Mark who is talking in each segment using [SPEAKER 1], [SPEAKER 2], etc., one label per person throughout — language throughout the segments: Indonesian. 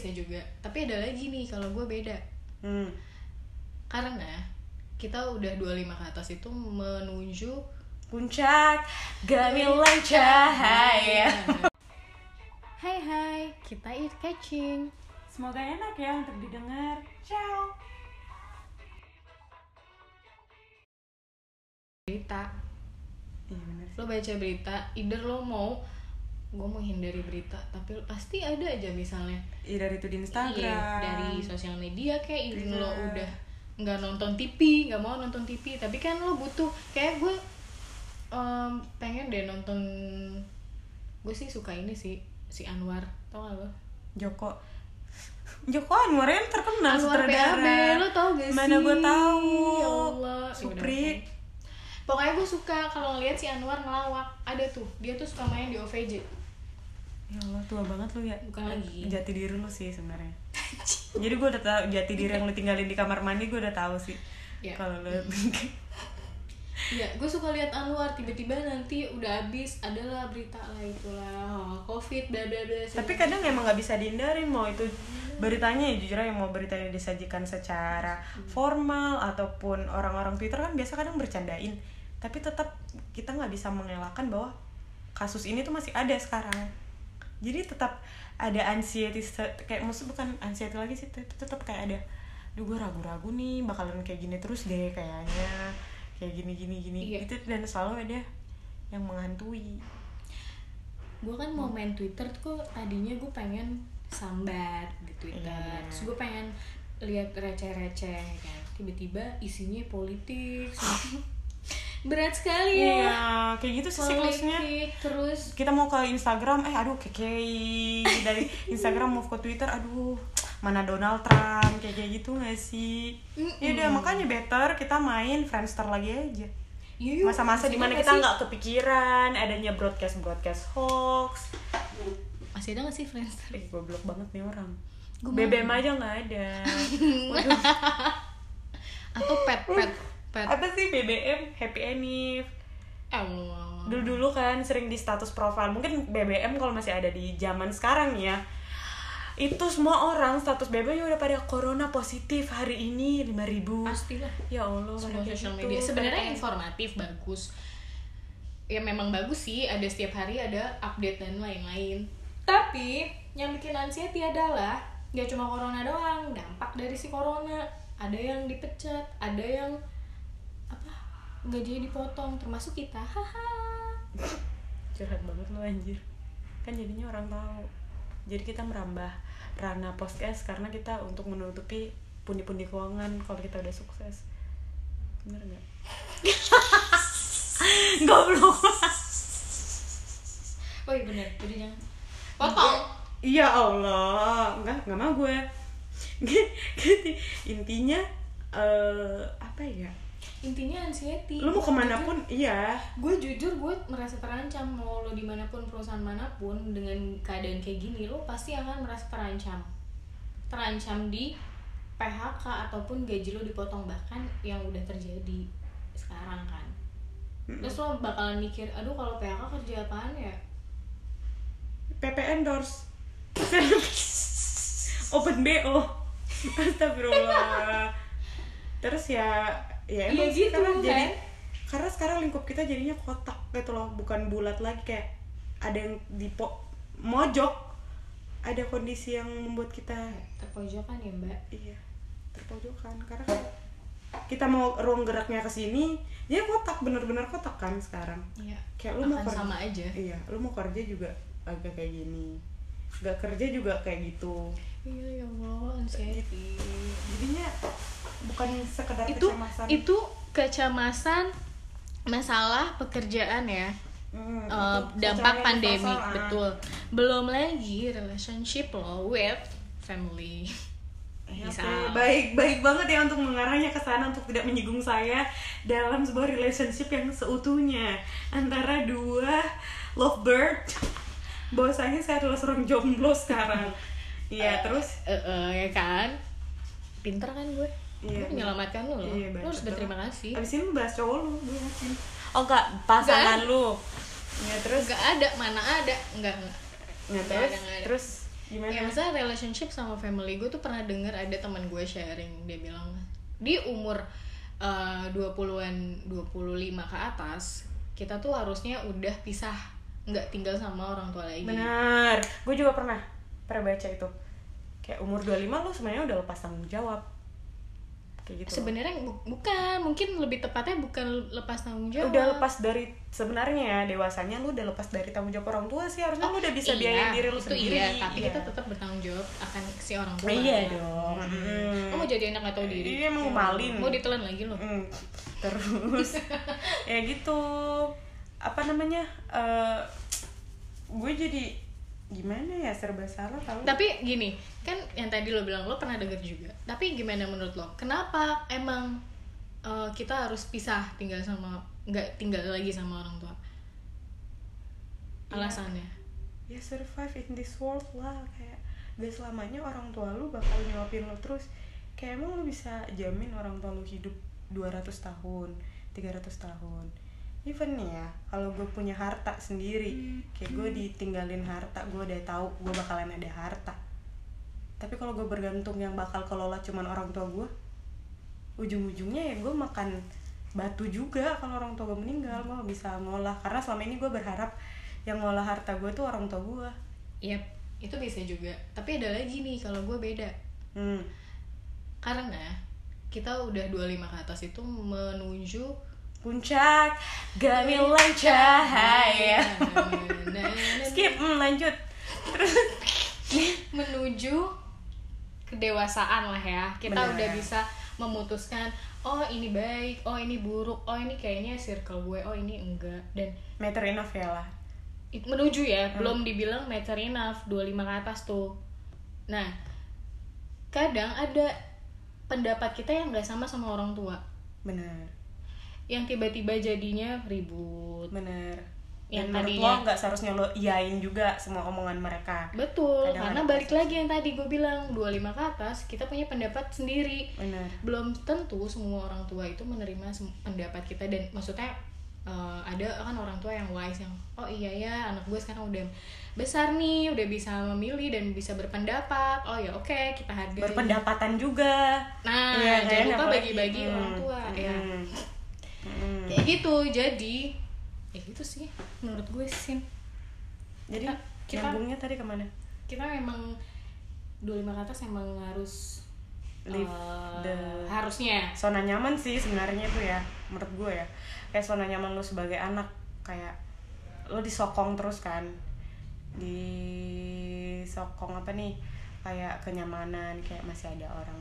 [SPEAKER 1] bisa juga. Tapi ada lagi nih kalau gue beda.
[SPEAKER 2] Hmm.
[SPEAKER 1] karena kita udah 25 ke atas itu menuju
[SPEAKER 2] puncak gemilang cahaya
[SPEAKER 1] Hai. Hai, kita eat catching.
[SPEAKER 2] Semoga enak ya untuk didengar. Ciao.
[SPEAKER 1] Berita,
[SPEAKER 2] iya bener. Sih.
[SPEAKER 1] lo baca berita, either lo mau gue mau hindari berita tapi pasti ada aja misalnya.
[SPEAKER 2] Iya dari itu di Instagram.
[SPEAKER 1] Iya, dari sosial media kayak even lo
[SPEAKER 2] Twitter.
[SPEAKER 1] udah nggak nonton TV nggak mau nonton TV tapi kan lo butuh kayak gue em, pengen deh nonton gue sih suka ini sih si Anwar tau gak lo?
[SPEAKER 2] Joko. Joko Anwar yang terkenal
[SPEAKER 1] Anwar PAB
[SPEAKER 2] sutradara
[SPEAKER 1] lo tau gak sih?
[SPEAKER 2] Mana gue tahu.
[SPEAKER 1] ya Allah. Ya
[SPEAKER 2] Supri.
[SPEAKER 1] pokoknya. Gue suka kalau ngeliat si Anwar ngelawak. Ada tuh dia tuh suka main di OVJ
[SPEAKER 2] Ya Allah tua banget lu ya.
[SPEAKER 1] Bukan lagi.
[SPEAKER 2] Jati diri lu sih sebenarnya. Jadi gue udah tahu jati diri yang lu tinggalin di kamar mandi gue udah tahu sih
[SPEAKER 1] Iya.
[SPEAKER 2] Kalau lu.
[SPEAKER 1] Iya, gue suka lihat Anwar tiba-tiba nanti udah habis adalah berita lah itulah. Oh, covid bla bla bla.
[SPEAKER 2] Tapi kadang emang nggak bisa dihindarin mau itu beritanya ya jujur aja mau beritanya disajikan secara formal ataupun orang-orang Twitter kan biasa kadang bercandain. Tapi tetap kita nggak bisa mengelakkan bahwa kasus ini tuh masih ada sekarang jadi tetap ada anxiety kayak maksud bukan anxiety lagi sih tapi tetap kayak ada duh gue ragu-ragu nih bakalan kayak gini terus deh kayaknya kayak gini gini gini
[SPEAKER 1] Iya.
[SPEAKER 2] itu dan selalu ada yang menghantui
[SPEAKER 1] gue kan mau main Twitter tuh kok tadinya gue pengen sambat di Twitter.
[SPEAKER 2] Iya.
[SPEAKER 1] Terus gue pengen lihat receh-receh kan. Tiba-tiba isinya politik. Berat sekali ya.
[SPEAKER 2] iya kayak gitu sih siklusnya.
[SPEAKER 1] terus?
[SPEAKER 2] Kita mau ke Instagram eh aduh kekei dari Instagram mau ke Twitter aduh mana Donald Trump kayak kayak gitu gak sih?
[SPEAKER 1] Mm-mm.
[SPEAKER 2] ya udah makanya better kita main Friendster lagi aja. Masa-masa
[SPEAKER 1] di
[SPEAKER 2] mana
[SPEAKER 1] ada
[SPEAKER 2] kita nggak kepikiran adanya broadcast broadcast hoax.
[SPEAKER 1] Masih ada gak sih friends?
[SPEAKER 2] eh goblok banget nih orang.
[SPEAKER 1] Gua
[SPEAKER 2] BBM aja nggak ada. Waduh,
[SPEAKER 1] Atau pet pet pet.
[SPEAKER 2] apa sih BBM Happy Enif
[SPEAKER 1] Allah.
[SPEAKER 2] dulu dulu kan sering di status profile. Mungkin BBM kalau masih ada di zaman sekarang ya. Itu semua orang status BBM udah pada corona positif hari ini 5000
[SPEAKER 1] Pastilah.
[SPEAKER 2] ya Allah
[SPEAKER 1] semua sosial
[SPEAKER 2] gitu.
[SPEAKER 1] media. Sebenarnya informatif bagus. Ya memang bagus sih. Ada setiap hari ada update dan lain-lain. Tapi yang bikin anxiety adalah nggak cuma corona doang. Dampak dari si corona. Ada yang dipecat ada yang gajinya dipotong termasuk kita. Haha.
[SPEAKER 2] Curhat banget lo anjir. Kan jadinya orang tahu. Jadi kita merambah ranah podcast karena kita untuk menutupi pundi-pundi keuangan kalau kita udah sukses. Bener nggak? Goblok.
[SPEAKER 1] Oh iya bener. Jadi jangan potong.
[SPEAKER 2] Iya Allah, enggak enggak mau gue. Intinya eh apa ya?
[SPEAKER 1] Intinya anxiety
[SPEAKER 2] Lu mau ke mana pun, iya.
[SPEAKER 1] gue jujur gue merasa terancam mau lo di mana pun perusahaan mana pun dengan keadaan kayak gini lo pasti akan merasa terancam terancam di PHK ataupun gaji lo dipotong bahkan yang udah terjadi sekarang kan terus lo bakalan mikir aduh kalau PHK kerja apaan ya
[SPEAKER 2] PP endorse. Open BO. Astagfirullah. Terus ya ya
[SPEAKER 1] Iya
[SPEAKER 2] emang sih
[SPEAKER 1] gitu,
[SPEAKER 2] karena
[SPEAKER 1] kan?
[SPEAKER 2] jadi karena sekarang lingkup kita jadinya kotak gitu loh, bukan bulat lagi kayak ada yang di po- mojok. Ada kondisi yang membuat kita
[SPEAKER 1] terpojokan ya mbak?
[SPEAKER 2] Iya terpojokan. Karena kan kita mau ruang geraknya ke sini ya kotak bener-bener kotak kan sekarang.
[SPEAKER 1] Iya
[SPEAKER 2] kayak lu mau
[SPEAKER 1] akan
[SPEAKER 2] kerja
[SPEAKER 1] sama aja.
[SPEAKER 2] Iya lu mau kerja juga agak kayak gini. Nggak kerja juga kayak gitu.
[SPEAKER 1] Iya ya Allah anxiety
[SPEAKER 2] jadinya bukan sekedar
[SPEAKER 1] itu
[SPEAKER 2] kecemasan.
[SPEAKER 1] itu kecemasan masalah pekerjaan ya.
[SPEAKER 2] Hmm,
[SPEAKER 1] Uh, dampak pandemi betul. Belum lagi relationship lo with family.
[SPEAKER 2] Ya, baik baik banget ya untuk mengarahnya ke sana untuk tidak menyinggung saya dalam sebuah relationship yang seutuhnya antara dua lovebird. Bahwasanya saya adalah seorang jomblo sekarang. Iya terus?
[SPEAKER 1] Eh, eh, ya kan? Pinter kan gue
[SPEAKER 2] Iya,
[SPEAKER 1] menyelamatkan lo loh
[SPEAKER 2] Iya,
[SPEAKER 1] lo harus berterima kasih.
[SPEAKER 2] Abis ini lu bahas cowok lu gue yakin. Oh enggak pasangan lu. Ya terus?
[SPEAKER 1] Nggak ada mana ada. Nggak nggak.
[SPEAKER 2] Ya, terus?
[SPEAKER 1] ada,
[SPEAKER 2] terus gimana?
[SPEAKER 1] Ya misalnya relationship sama family gue tuh pernah denger ada teman gue sharing. Dia bilang di umur uh, 20-an 25 ke atas kita tuh harusnya udah pisah. Nggak tinggal sama orang tua lagi.
[SPEAKER 2] Benar gue juga pernah pernah baca itu. Kayak umur 25 lu sebenarnya udah lepas tanggung jawab kayak gitu
[SPEAKER 1] sebenarnya bu- bukan mungkin lebih tepatnya bukan lepas tanggung jawab.
[SPEAKER 2] Udah lepas dari sebenarnya ya dewasanya lu udah lepas dari tanggung jawab orang tua sih harusnya lu udah bisa
[SPEAKER 1] iya,
[SPEAKER 2] biayain diri lu
[SPEAKER 1] itu
[SPEAKER 2] sendiri
[SPEAKER 1] iya tapi
[SPEAKER 2] Iya.
[SPEAKER 1] kita tetap bertanggung jawab akan si orang tua
[SPEAKER 2] iya dong
[SPEAKER 1] Lo mau jadi anak atau diri.
[SPEAKER 2] Iya, emang malin.
[SPEAKER 1] mau ditelan lagi lo
[SPEAKER 2] Mm. terus. Ya gitu. Apa namanya eh gue jadi gimana ya serba salah tau.
[SPEAKER 1] Tapi gini kan yang tadi lo bilang lo pernah denger juga. Tapi gimana menurut lo? Kenapa emang uh, kita harus pisah tinggal sama nggak tinggal lagi sama orang tua?
[SPEAKER 2] Iya.
[SPEAKER 1] alasannya?
[SPEAKER 2] Ya survive in this world lah. Kayak gak selamanya orang tua lu bakal nyuapin lu terus. Kayak emang lu bisa jamin orang tua lu hidup 200 tahun 300 tahun even nih ya kalau gue punya harta sendiri kayak gue ditinggalin harta gue udah tahu gue bakalan ada harta. Tapi kalau gue bergantung yang bakal kelola cuman orang tua gue ujung-ujungnya ya gue makan batu juga kalau orang tua gue meninggal gue bisa ngolah. Karena selama ini gue berharap yang ngolah harta gue tuh orang tua gue
[SPEAKER 1] Iya itu bisa juga. Tapi ada lagi nih kalau gue beda.
[SPEAKER 2] Hmm.
[SPEAKER 1] karena kita udah 25 ke atas itu menuju
[SPEAKER 2] puncak gemilang cahaya. Skip hmm, lanjut.
[SPEAKER 1] Menuju kedewasaan lah ya. Kita
[SPEAKER 2] Bener.
[SPEAKER 1] udah bisa memutuskan oh ini baik oh ini buruk oh ini kayaknya circle gue oh ini enggak. Dan
[SPEAKER 2] meter enough ya lah.
[SPEAKER 1] Menuju ya belum dibilang mature enough 25 ke atas tuh. Nah kadang ada pendapat kita yang nggak sama sama orang tua.
[SPEAKER 2] Bener
[SPEAKER 1] yang tiba-tiba jadinya ribut.
[SPEAKER 2] Bener.
[SPEAKER 1] Yang
[SPEAKER 2] menurut
[SPEAKER 1] tadinya-
[SPEAKER 2] lo nggak seharusnya lo iyain juga semua omongan mereka?
[SPEAKER 1] Betul
[SPEAKER 2] Kadang
[SPEAKER 1] karena balik lagi yang tadi gue bilang 25 ke atas kita punya pendapat sendiri.
[SPEAKER 2] Bener.
[SPEAKER 1] Belum tentu semua orang tua itu menerima pendapat kita dan maksudnya eh, ada kan orang tua yang wise yang oh iya ya anak gue sekarang udah besar nih udah bisa memilih dan bisa berpendapat. Oh ya oke kita hargai.
[SPEAKER 2] Berpendapatan juga.
[SPEAKER 1] Nah
[SPEAKER 2] Iya,
[SPEAKER 1] jangan
[SPEAKER 2] kayaknya
[SPEAKER 1] lupa
[SPEAKER 2] apalagi.
[SPEAKER 1] bagi-bagi
[SPEAKER 2] Hmm,
[SPEAKER 1] orang tua ya
[SPEAKER 2] hmm,
[SPEAKER 1] kayak gitu jadi ya gitu sih menurut gue sih
[SPEAKER 2] jadi
[SPEAKER 1] Kita- kita-
[SPEAKER 2] nyambungnya tadi ke mana?
[SPEAKER 1] kita memang 25 ke atas emang harus
[SPEAKER 2] Live
[SPEAKER 1] eh,
[SPEAKER 2] the-
[SPEAKER 1] harusnya.
[SPEAKER 2] zona nyaman sih sebenarnya itu ya menurut gue ya. Kayak zona nyaman lo sebagai anak kayak lo disokong terus kan. Disokong apa nih? Kayak kenyamanan kayak masih ada orang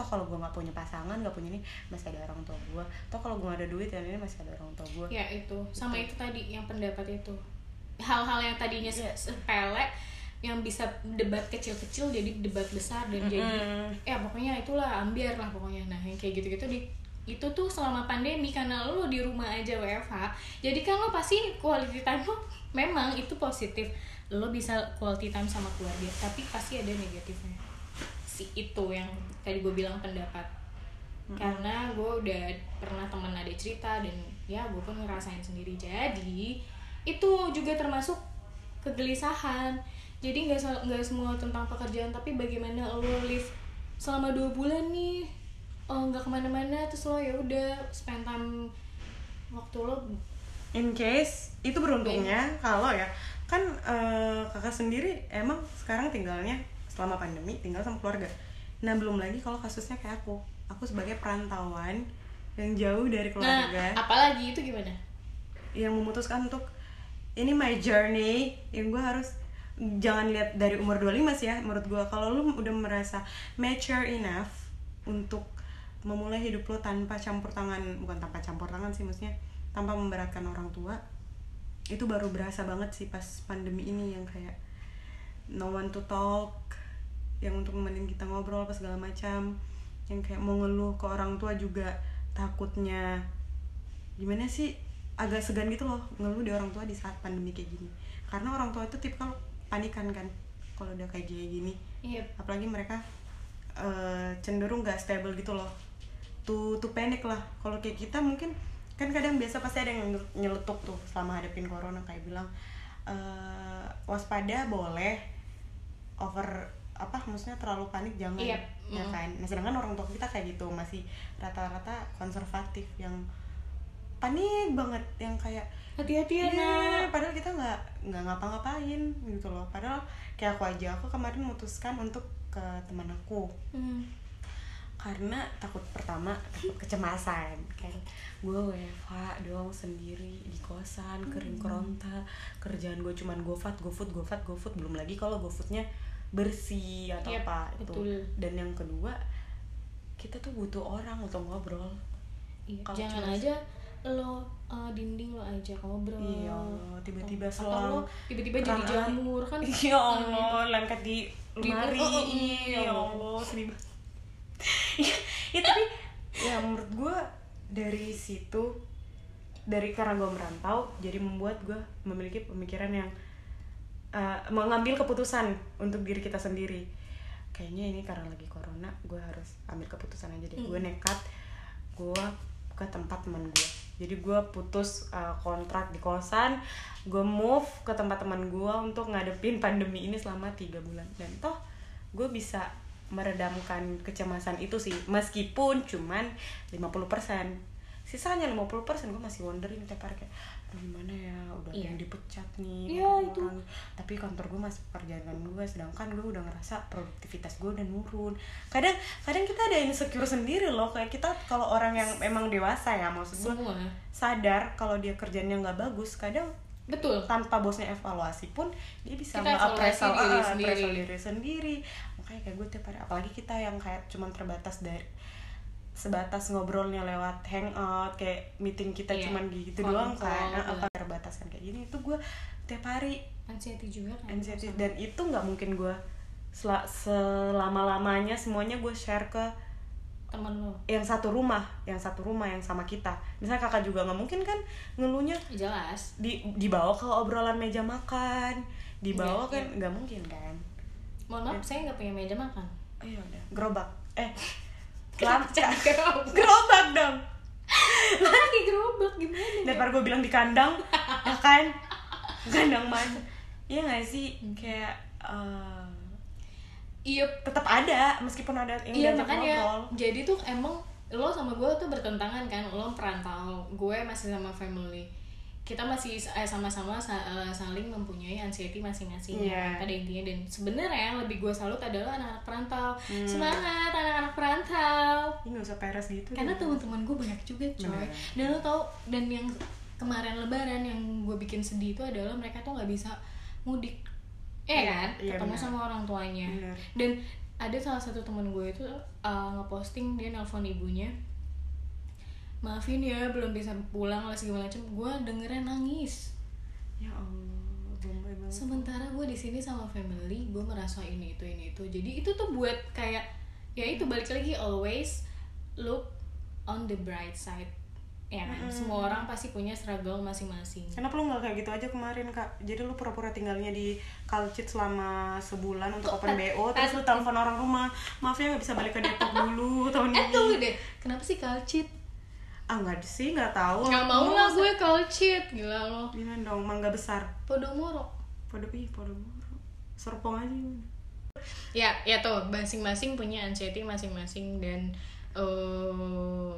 [SPEAKER 2] toh kalau gue nggak punya pasangan nggak punya ini masih ada orang tua gue toh kalau gue nggak ada duit dan ini masih ada orang tua gue
[SPEAKER 1] ya itu. Sama itu tadi yang pendapat itu. Hal-hal yang tadinya
[SPEAKER 2] Iya.
[SPEAKER 1] sepele yang bisa debat kecil-kecil jadi debat besar dan jadi
[SPEAKER 2] Mm-mm.
[SPEAKER 1] ya pokoknya itulah ambiar lah pokoknya. Nah yang kayak gitu-gitu di itu tuh selama pandemi karena lo di rumah aja WFH jadi kan lo pasti quality time lo memang itu positif. Lo bisa quality time sama keluarga tapi pasti ada negatifnya. Si itu yang tadi gue bilang pendapat. Karena gue udah pernah temen ada cerita dan ya gue pun ngerasain sendiri. Jadi itu juga termasuk kegelisahan. Jadi nggak nggak semua tentang pekerjaan tapi bagaimana lo live selama dua bulan nih oh nggak ke mana-mana terus lo ya udah spend time waktu lo.
[SPEAKER 2] In case itu beruntungnya
[SPEAKER 1] Iya.
[SPEAKER 2] kalau ya kan eh, kakak sendiri emang sekarang tinggalnya selama pandemi tinggal sama keluarga nah belum lagi kalau kasusnya kayak aku. Aku sebagai perantauan yang jauh dari
[SPEAKER 1] nah
[SPEAKER 2] keluarga.
[SPEAKER 1] apalagi itu gimana?
[SPEAKER 2] Yang memutuskan untuk ini my journey. Yang gue harus jangan lihat dari umur 25 sih ya menurut gue kalau lu udah merasa mature enough untuk memulai hidup lo tanpa campur tangan bukan tanpa campur tangan sih maksudnya tanpa memberatkan orang tua itu baru berasa banget sih pas pandemi ini yang kayak no one to talk yang untuk nemenin kita ngobrol apa segala macam. Yang kayak mau ngeluh ke orang tua juga takutnya gimana sih agak segan gitu loh ngeluh di orang tua di saat pandemi kayak gini. Karena orang tua itu tipikal panikan kan kalau udah kayak gini gini
[SPEAKER 1] iya.
[SPEAKER 2] Apalagi mereka eh, cenderung gak stable gitu loh. Tuh tuh panic lah. Kalau kayak kita mungkin kan kadang biasa pasti ada yang nyel- nyeletuk tuh selama hadapin corona kayak bilang eh, waspada boleh over apa maksudnya terlalu panik jangan
[SPEAKER 1] Iya,
[SPEAKER 2] ya kan? Nah sedangkan orang tua kita kayak gitu masih rata-rata konservatif yang panik banget yang kayak
[SPEAKER 1] hati-hati ya nak
[SPEAKER 2] padahal kita nggak nggak ngapa-ngapain gitu loh. Padahal kayak aku aja aku kemarin memutuskan untuk ke teman aku.
[SPEAKER 1] Hmm.
[SPEAKER 2] karena takut pertama takut kecemasan kan gue WFH dong sendiri di kosan kering keronta kerjaan gue cuman gofat gofut gofat gofut belum lagi kalau gofoodnya bersih atau
[SPEAKER 1] Yap,
[SPEAKER 2] apa itu.
[SPEAKER 1] betul.
[SPEAKER 2] dan yang kedua kita tuh butuh orang untuk ngobrol.
[SPEAKER 1] Iya, jangan
[SPEAKER 2] cuma-
[SPEAKER 1] aja lo uh, dinding lo aja ngobrol.
[SPEAKER 2] Iya Allah, tiba-tiba selang
[SPEAKER 1] lo tiba-tiba jadi jamur kan?
[SPEAKER 2] Ya Allah lengket di lemari.
[SPEAKER 1] oh, oh, iya.
[SPEAKER 2] ya Allah sedih banget. ya, ya tapi ya menurut gue dari situ dari karena gue merantau jadi membuat gue memiliki pemikiran yang uh, mengambil keputusan untuk diri kita sendiri. Kayaknya ini karena lagi corona gue harus ambil keputusan aja deh. Gue
[SPEAKER 1] Mm.
[SPEAKER 2] nekat gue ke tempat teman gue jadi gue putus uh, kontrak di kosan gue move ke tempat teman gue untuk ngadepin pandemi ini selama tiga bulan. Dan toh gue bisa meredamkan kecemasan itu sih. Meskipun cuman 50% sisanya 50% gue masih wondering tiap hari kayak "Aduh, gimana ya udah
[SPEAKER 1] Iya.
[SPEAKER 2] yang dipecat nih
[SPEAKER 1] Iya,
[SPEAKER 2] orang.
[SPEAKER 1] itu.
[SPEAKER 2] tapi kantor gue masih pekerjaan gue sedangkan gue udah ngerasa produktivitas gue udah nurun kadang kadang kita ada insecure sendiri loh kayak kita kalau orang yang emang dewasa ya maksud gue
[SPEAKER 1] semua
[SPEAKER 2] sadar kalau dia kerjanya nggak bagus kadang
[SPEAKER 1] betul
[SPEAKER 2] tanpa bosnya evaluasi pun dia bisa nge-appraisal
[SPEAKER 1] diri
[SPEAKER 2] ah, diri sendiri makanya kayak gue tiap hari apalagi kita yang kayak cuman terbatas dari sebatas ngobrolnya lewat hangout kayak meeting kita
[SPEAKER 1] Iya,
[SPEAKER 2] cuman gitu doang
[SPEAKER 1] call,
[SPEAKER 2] kan
[SPEAKER 1] iya.
[SPEAKER 2] apa terbatasan kayak gini. Itu gue tiap hari.
[SPEAKER 1] Anxiety juga kan
[SPEAKER 2] anxiety. dan itu nggak mungkin gue sel- selama lamanya semuanya gue share ke
[SPEAKER 1] temen lo
[SPEAKER 2] yang satu rumah yang satu rumah yang sama kita. Misalnya kakak juga nggak mungkin kan ngeluhnya
[SPEAKER 1] jelas.
[SPEAKER 2] di dibawa ke obrolan meja makan dibawa
[SPEAKER 1] Iya,
[SPEAKER 2] kan nggak mungkin kan.
[SPEAKER 1] Mohon maaf saya nggak punya meja makan.
[SPEAKER 2] Ayo udah. Gerobak. Eh
[SPEAKER 1] Jadi gerobak?
[SPEAKER 2] dong.
[SPEAKER 1] Lagi gerobak gimana
[SPEAKER 2] daripada gue bilang di kandang ya kan? Kandang mana iya nggak sih? Kayak eh,
[SPEAKER 1] iya.
[SPEAKER 2] tetap ada meskipun ada yang
[SPEAKER 1] iya makanya
[SPEAKER 2] ngobrol.
[SPEAKER 1] jadi tuh emang lo sama gue tuh bertentangan kan. Lo perantau gue masih sama family kita masih eh, sama-sama sa- eh, saling mempunyai anxiety masing-masing
[SPEAKER 2] Iya.
[SPEAKER 1] pada intinya dan sebenarnya yang lebih gue salut adalah anak-anak perantau
[SPEAKER 2] Hmm.
[SPEAKER 1] semangat anak-anak perantau
[SPEAKER 2] Ih, nggak usah peres gitu
[SPEAKER 1] karena teman-teman gue banyak juga coy
[SPEAKER 2] Bener.
[SPEAKER 1] dan lo tau dan yang kemarin lebaran yang gue bikin sedih itu adalah mereka tuh nggak bisa mudik eh
[SPEAKER 2] Iya,
[SPEAKER 1] kan
[SPEAKER 2] iya,
[SPEAKER 1] ketemu
[SPEAKER 2] benar.
[SPEAKER 1] sama orang tuanya
[SPEAKER 2] Bener.
[SPEAKER 1] dan ada salah satu teman gue itu uh, ngeposting dia nelpon ibunya maafin ya belum bisa pulang lah segala macam. Gue dengernya nangis.
[SPEAKER 2] Ya Allah bombay banget.
[SPEAKER 1] Sementara gue di sini sama family gue merasa ini itu ini itu. Jadi itu tuh buat kayak ya itu balik lagi always look on the bright side ya kan?
[SPEAKER 2] Mm-mm.
[SPEAKER 1] semua orang pasti punya struggle masing-masing.
[SPEAKER 2] Kenapa lu nggak kayak gitu aja kemarin kak? Jadi lu pura-pura tinggalnya di Kalcit selama sebulan untuk open BO Terus lu telepon orang rumah Maaf ya nggak bisa balik ke Depok dulu tahun
[SPEAKER 1] eh
[SPEAKER 2] ini.
[SPEAKER 1] tunggu deh. Kenapa sih kalcit
[SPEAKER 2] Ah nggak sih nggak tahu.
[SPEAKER 1] Nggak mau lah gue kalcit gila lo.
[SPEAKER 2] Gimana dong mangga besar.
[SPEAKER 1] Podomoro.
[SPEAKER 2] Podo ih podo Serpong aja gimana?
[SPEAKER 1] ya ya tuh masing-masing punya anxiety masing-masing dan eh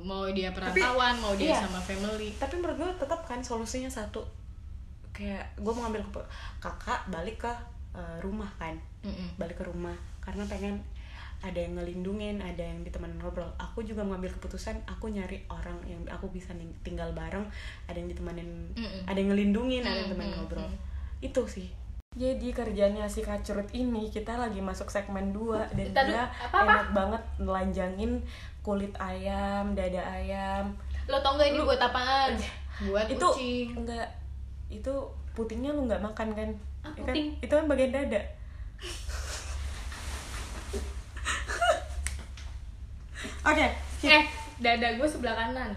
[SPEAKER 1] mau dia perantauan mau dia
[SPEAKER 2] iya.
[SPEAKER 1] sama family.
[SPEAKER 2] Tapi menurut gue tetap kan solusinya satu. Kayak gue mau ngambil kakak balik ke eh, rumah kan.
[SPEAKER 1] Mm-mm.
[SPEAKER 2] balik ke rumah karena pengen ada yang ngelindungin, ada yang ditemenin ngobrol. Aku juga mengambil keputusan, aku nyari orang yang aku bisa tinggal bareng, ada yang ditemenin,
[SPEAKER 1] Mm-mm.
[SPEAKER 2] ada yang ngelindungin, ada yang
[SPEAKER 1] Mm,
[SPEAKER 2] temenin
[SPEAKER 1] mm,
[SPEAKER 2] ngobrol.
[SPEAKER 1] mm.
[SPEAKER 2] Itu sih. Jadi kerjanya si kacurut ini kita lagi masuk segmen 2 dan
[SPEAKER 1] Ntar dulu,
[SPEAKER 2] dia
[SPEAKER 1] apa-apa?
[SPEAKER 2] enak banget nelanjangin kulit ayam, dada ayam.
[SPEAKER 1] lo tau gak ini
[SPEAKER 2] Lu-
[SPEAKER 1] buat apaan buat
[SPEAKER 2] itu
[SPEAKER 1] kucing
[SPEAKER 2] enggak itu putingnya lu nggak makan kan?
[SPEAKER 1] Ah,
[SPEAKER 2] Ya kan?
[SPEAKER 1] puting.
[SPEAKER 2] Itu kan bagian dada. Oke, skip.
[SPEAKER 1] eh dada gue sebelah kanan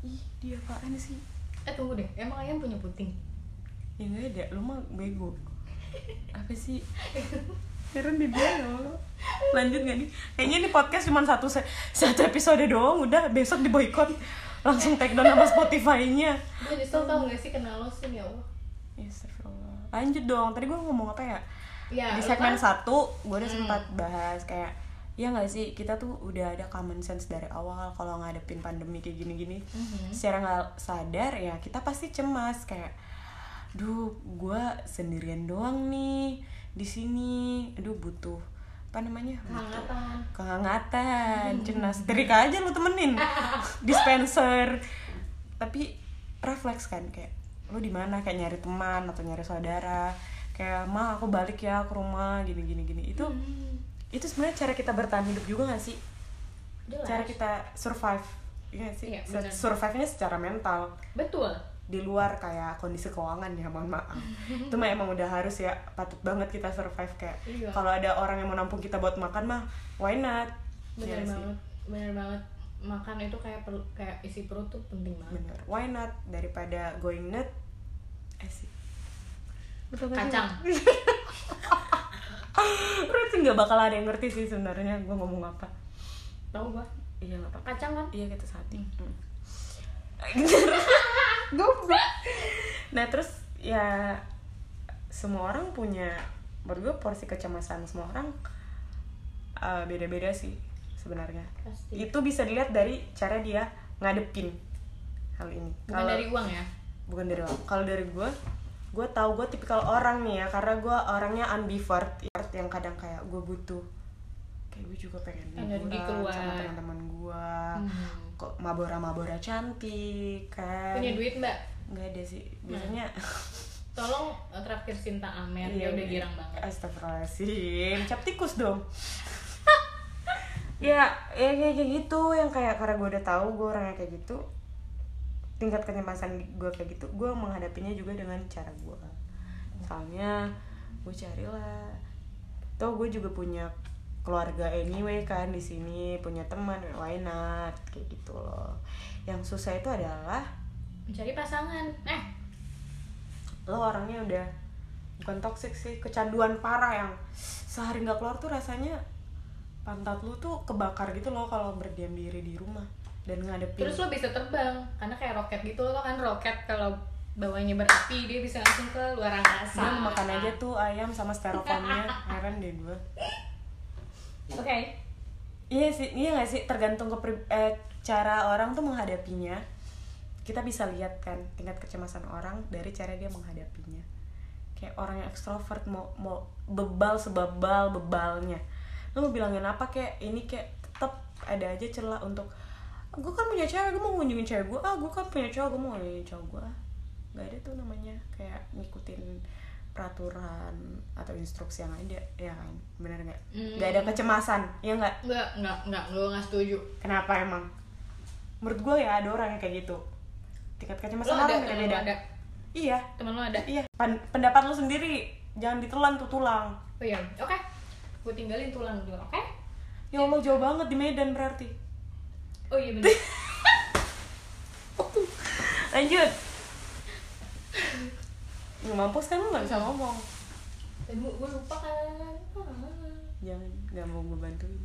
[SPEAKER 2] Ih, dia apaan sih?
[SPEAKER 1] eh tunggu deh emang ayam punya puting
[SPEAKER 2] Ya nggak ada, lu mah bego. Apa sih? Heran di dia ya. Lanjut gak nih? Kayaknya ini podcast cuma satu se- satu episode doang, udah besok di boykot langsung take down sama Spotify-nya.
[SPEAKER 1] gue nyesel tau gak sih kenal lo sih ya Allah
[SPEAKER 2] Ya. Lanjut dong. Tadi gua ngomong apa ya?
[SPEAKER 1] Ya,
[SPEAKER 2] di segmen satu gue udah
[SPEAKER 1] Hmm.
[SPEAKER 2] sempat bahas kayak ya nggak sih? Kita tuh udah ada common sense dari awal kalau ngadepin pandemi kayak gini-gini.
[SPEAKER 1] Mhm.
[SPEAKER 2] secara nggak sadar ya kita pasti cemas kayak duh gue sendirian doang nih di sini. Aduh butuh apa namanya? Butuh
[SPEAKER 1] Kehangatan.
[SPEAKER 2] kehangatan. Cenas setrika aja lu temenin. Dispenser. Tapi refleks kan kayak lu di mana? Kayak nyari teman atau nyari saudara. Kayak mah aku balik ya ke rumah gini gini gini itu
[SPEAKER 1] Hmm.
[SPEAKER 2] Itu sebenarnya cara kita bertahan hidup juga gak sih
[SPEAKER 1] Jelas.
[SPEAKER 2] cara kita survive Iya gak sih
[SPEAKER 1] Iya,
[SPEAKER 2] survive-nya secara mental
[SPEAKER 1] Betul.
[SPEAKER 2] di luar kayak kondisi keuangan ya mohon maaf itu mah emang udah harus ya patut banget kita survive kayak
[SPEAKER 1] Iya.
[SPEAKER 2] kalau ada orang yang mau nampung kita buat makan mah why not
[SPEAKER 1] Bener
[SPEAKER 2] Iya sih?
[SPEAKER 1] banget. Bener banget. Makan itu kayak perlu kayak isi perut tuh penting banget.
[SPEAKER 2] bener why not daripada going nut eh sih betul sih?
[SPEAKER 1] Kacang.
[SPEAKER 2] Terus nggak bakal ada yang ngerti sih sebenarnya gue ngomong apa
[SPEAKER 1] Tahu gua.
[SPEAKER 2] iya nggak apa-apa
[SPEAKER 1] Kacang kan?
[SPEAKER 2] iya kita sehati goblok nah terus ya semua orang punya menurut gue porsi kecemasan semua orang uh, beda-beda sih sebenarnya
[SPEAKER 1] Pasti.
[SPEAKER 2] itu bisa dilihat dari cara dia ngadepin hal ini
[SPEAKER 1] Bukan
[SPEAKER 2] Kalau-
[SPEAKER 1] dari uang ya.
[SPEAKER 2] bukan dari uang. kalau dari gue gue tahu gue tipikal orang nih ya karena gue orangnya ambivert. Yang kadang kayak gue butuh. Kayak gue juga pengen
[SPEAKER 1] Energi keluar.
[SPEAKER 2] sama teman-teman gue
[SPEAKER 1] Hmm.
[SPEAKER 2] kok mabora-mabora cantik kan?
[SPEAKER 1] Punya duit mbak?
[SPEAKER 2] nggak ada sih. Biasanya
[SPEAKER 1] Tolong eh, traktir Sinta Amer, dia udah girang banget.
[SPEAKER 2] Astagfirullahaladzim. Cap tikus dong. Ya ya kayak kayak gitu yang kayak karena gue udah tahu gue orangnya kayak gitu tingkat kecemasan gue kayak gitu gue menghadapinya juga dengan cara gue misalnya gue carilah. Toh gue juga punya keluarga anyway kan di sini punya teman why not kayak gitu loh. Yang susah itu adalah
[SPEAKER 1] Mencari pasangan. Eh,
[SPEAKER 2] lo orangnya udah bukan toxic sih kecanduan parah yang sehari nggak keluar tuh rasanya pantat lu tuh kebakar gitu loh kalau berdiam diri di rumah dan ngadepin.
[SPEAKER 1] Terus lo bisa terbang karena kayak roket gitu lo kan roket kalau bawahnya berapi dia bisa langsung ke luar angkasa.
[SPEAKER 2] Gue makan aja tuh ayam sama styrofoamnya. Heran deh gue
[SPEAKER 1] Oke.
[SPEAKER 2] iya sih iya gak sih? Tergantung ke eh, cara orang tuh menghadapinya. Kita bisa lihat kan tingkat kecemasan orang dari cara dia menghadapinya. Kayak orang yang ekstrovert mau mau bebal sebabal bebalnya. Lo mau bilangin apa kayak ini kayak tetap ada aja celah untuk gue kan punya cewek gue mau ngunjungin cewek gue ah gue kan punya cowok gue mau ngunjungin cowok gue nggak ada tuh namanya kayak ngikutin peraturan atau instruksi yang ada ya kan bener nggak
[SPEAKER 1] Hmm.
[SPEAKER 2] nggak ada kecemasan ya nggak
[SPEAKER 1] Enggak, enggak, enggak, gue enggak setuju.
[SPEAKER 2] Kenapa emang? Menurut gue ya ada orang yang kayak gitu. Tingkat
[SPEAKER 1] Lo
[SPEAKER 2] kecemasan
[SPEAKER 1] ada,
[SPEAKER 2] orang
[SPEAKER 1] lo
[SPEAKER 2] beda-beda.
[SPEAKER 1] ada,
[SPEAKER 2] Iya,
[SPEAKER 1] temen lo ada.
[SPEAKER 2] iya. Pendapat lu sendiri, jangan ditelan tuh tulang.
[SPEAKER 1] Oh iya, oke. Gue tinggalin tulang dulu, oke?
[SPEAKER 2] Ya Allah jauh banget di Medan berarti.
[SPEAKER 1] Oh iya bener.
[SPEAKER 2] Lanjut. Mampus kan lu nggak bisa ngomong.
[SPEAKER 1] Dan gue gue lupa kan.
[SPEAKER 2] Jangan, nggak mau gue bantuin.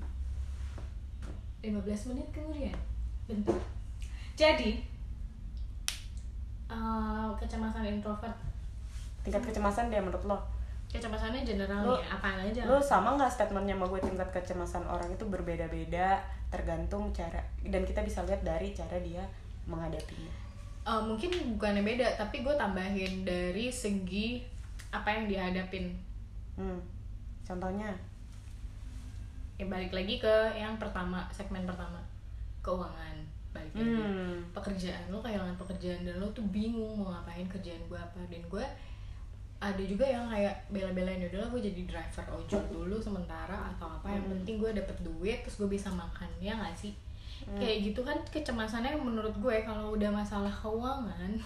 [SPEAKER 1] 15 menit kemudian. Bentar. Jadi, eh, kecemasan introvert
[SPEAKER 2] Tingkat kecemasan dia menurut lo.
[SPEAKER 1] kecemasannya general
[SPEAKER 2] Lo-
[SPEAKER 1] ya apa aja
[SPEAKER 2] Lo sama nggak statementnya sama gue tingkat kecemasan orang itu berbeda-beda tergantung cara dan kita bisa lihat dari cara dia menghadapinya.
[SPEAKER 1] Eh, mungkin bukannya beda tapi gue tambahin dari segi apa yang dihadapin
[SPEAKER 2] Hmm. Contohnya,
[SPEAKER 1] ya balik lagi ke yang pertama segmen pertama keuangan balik lagi
[SPEAKER 2] hmm.
[SPEAKER 1] pekerjaan lo kehilangan pekerjaan dan lo tuh bingung mau ngapain kerjaan gue apa dan gue ada juga yang kayak bela-belain udah gue jadi driver ojol dulu sementara atau apa yang penting gue dapet duit terus gue bisa makan ya nggak sih? Kayak gitu kan kecemasannya menurut gue kalau udah masalah keuangan.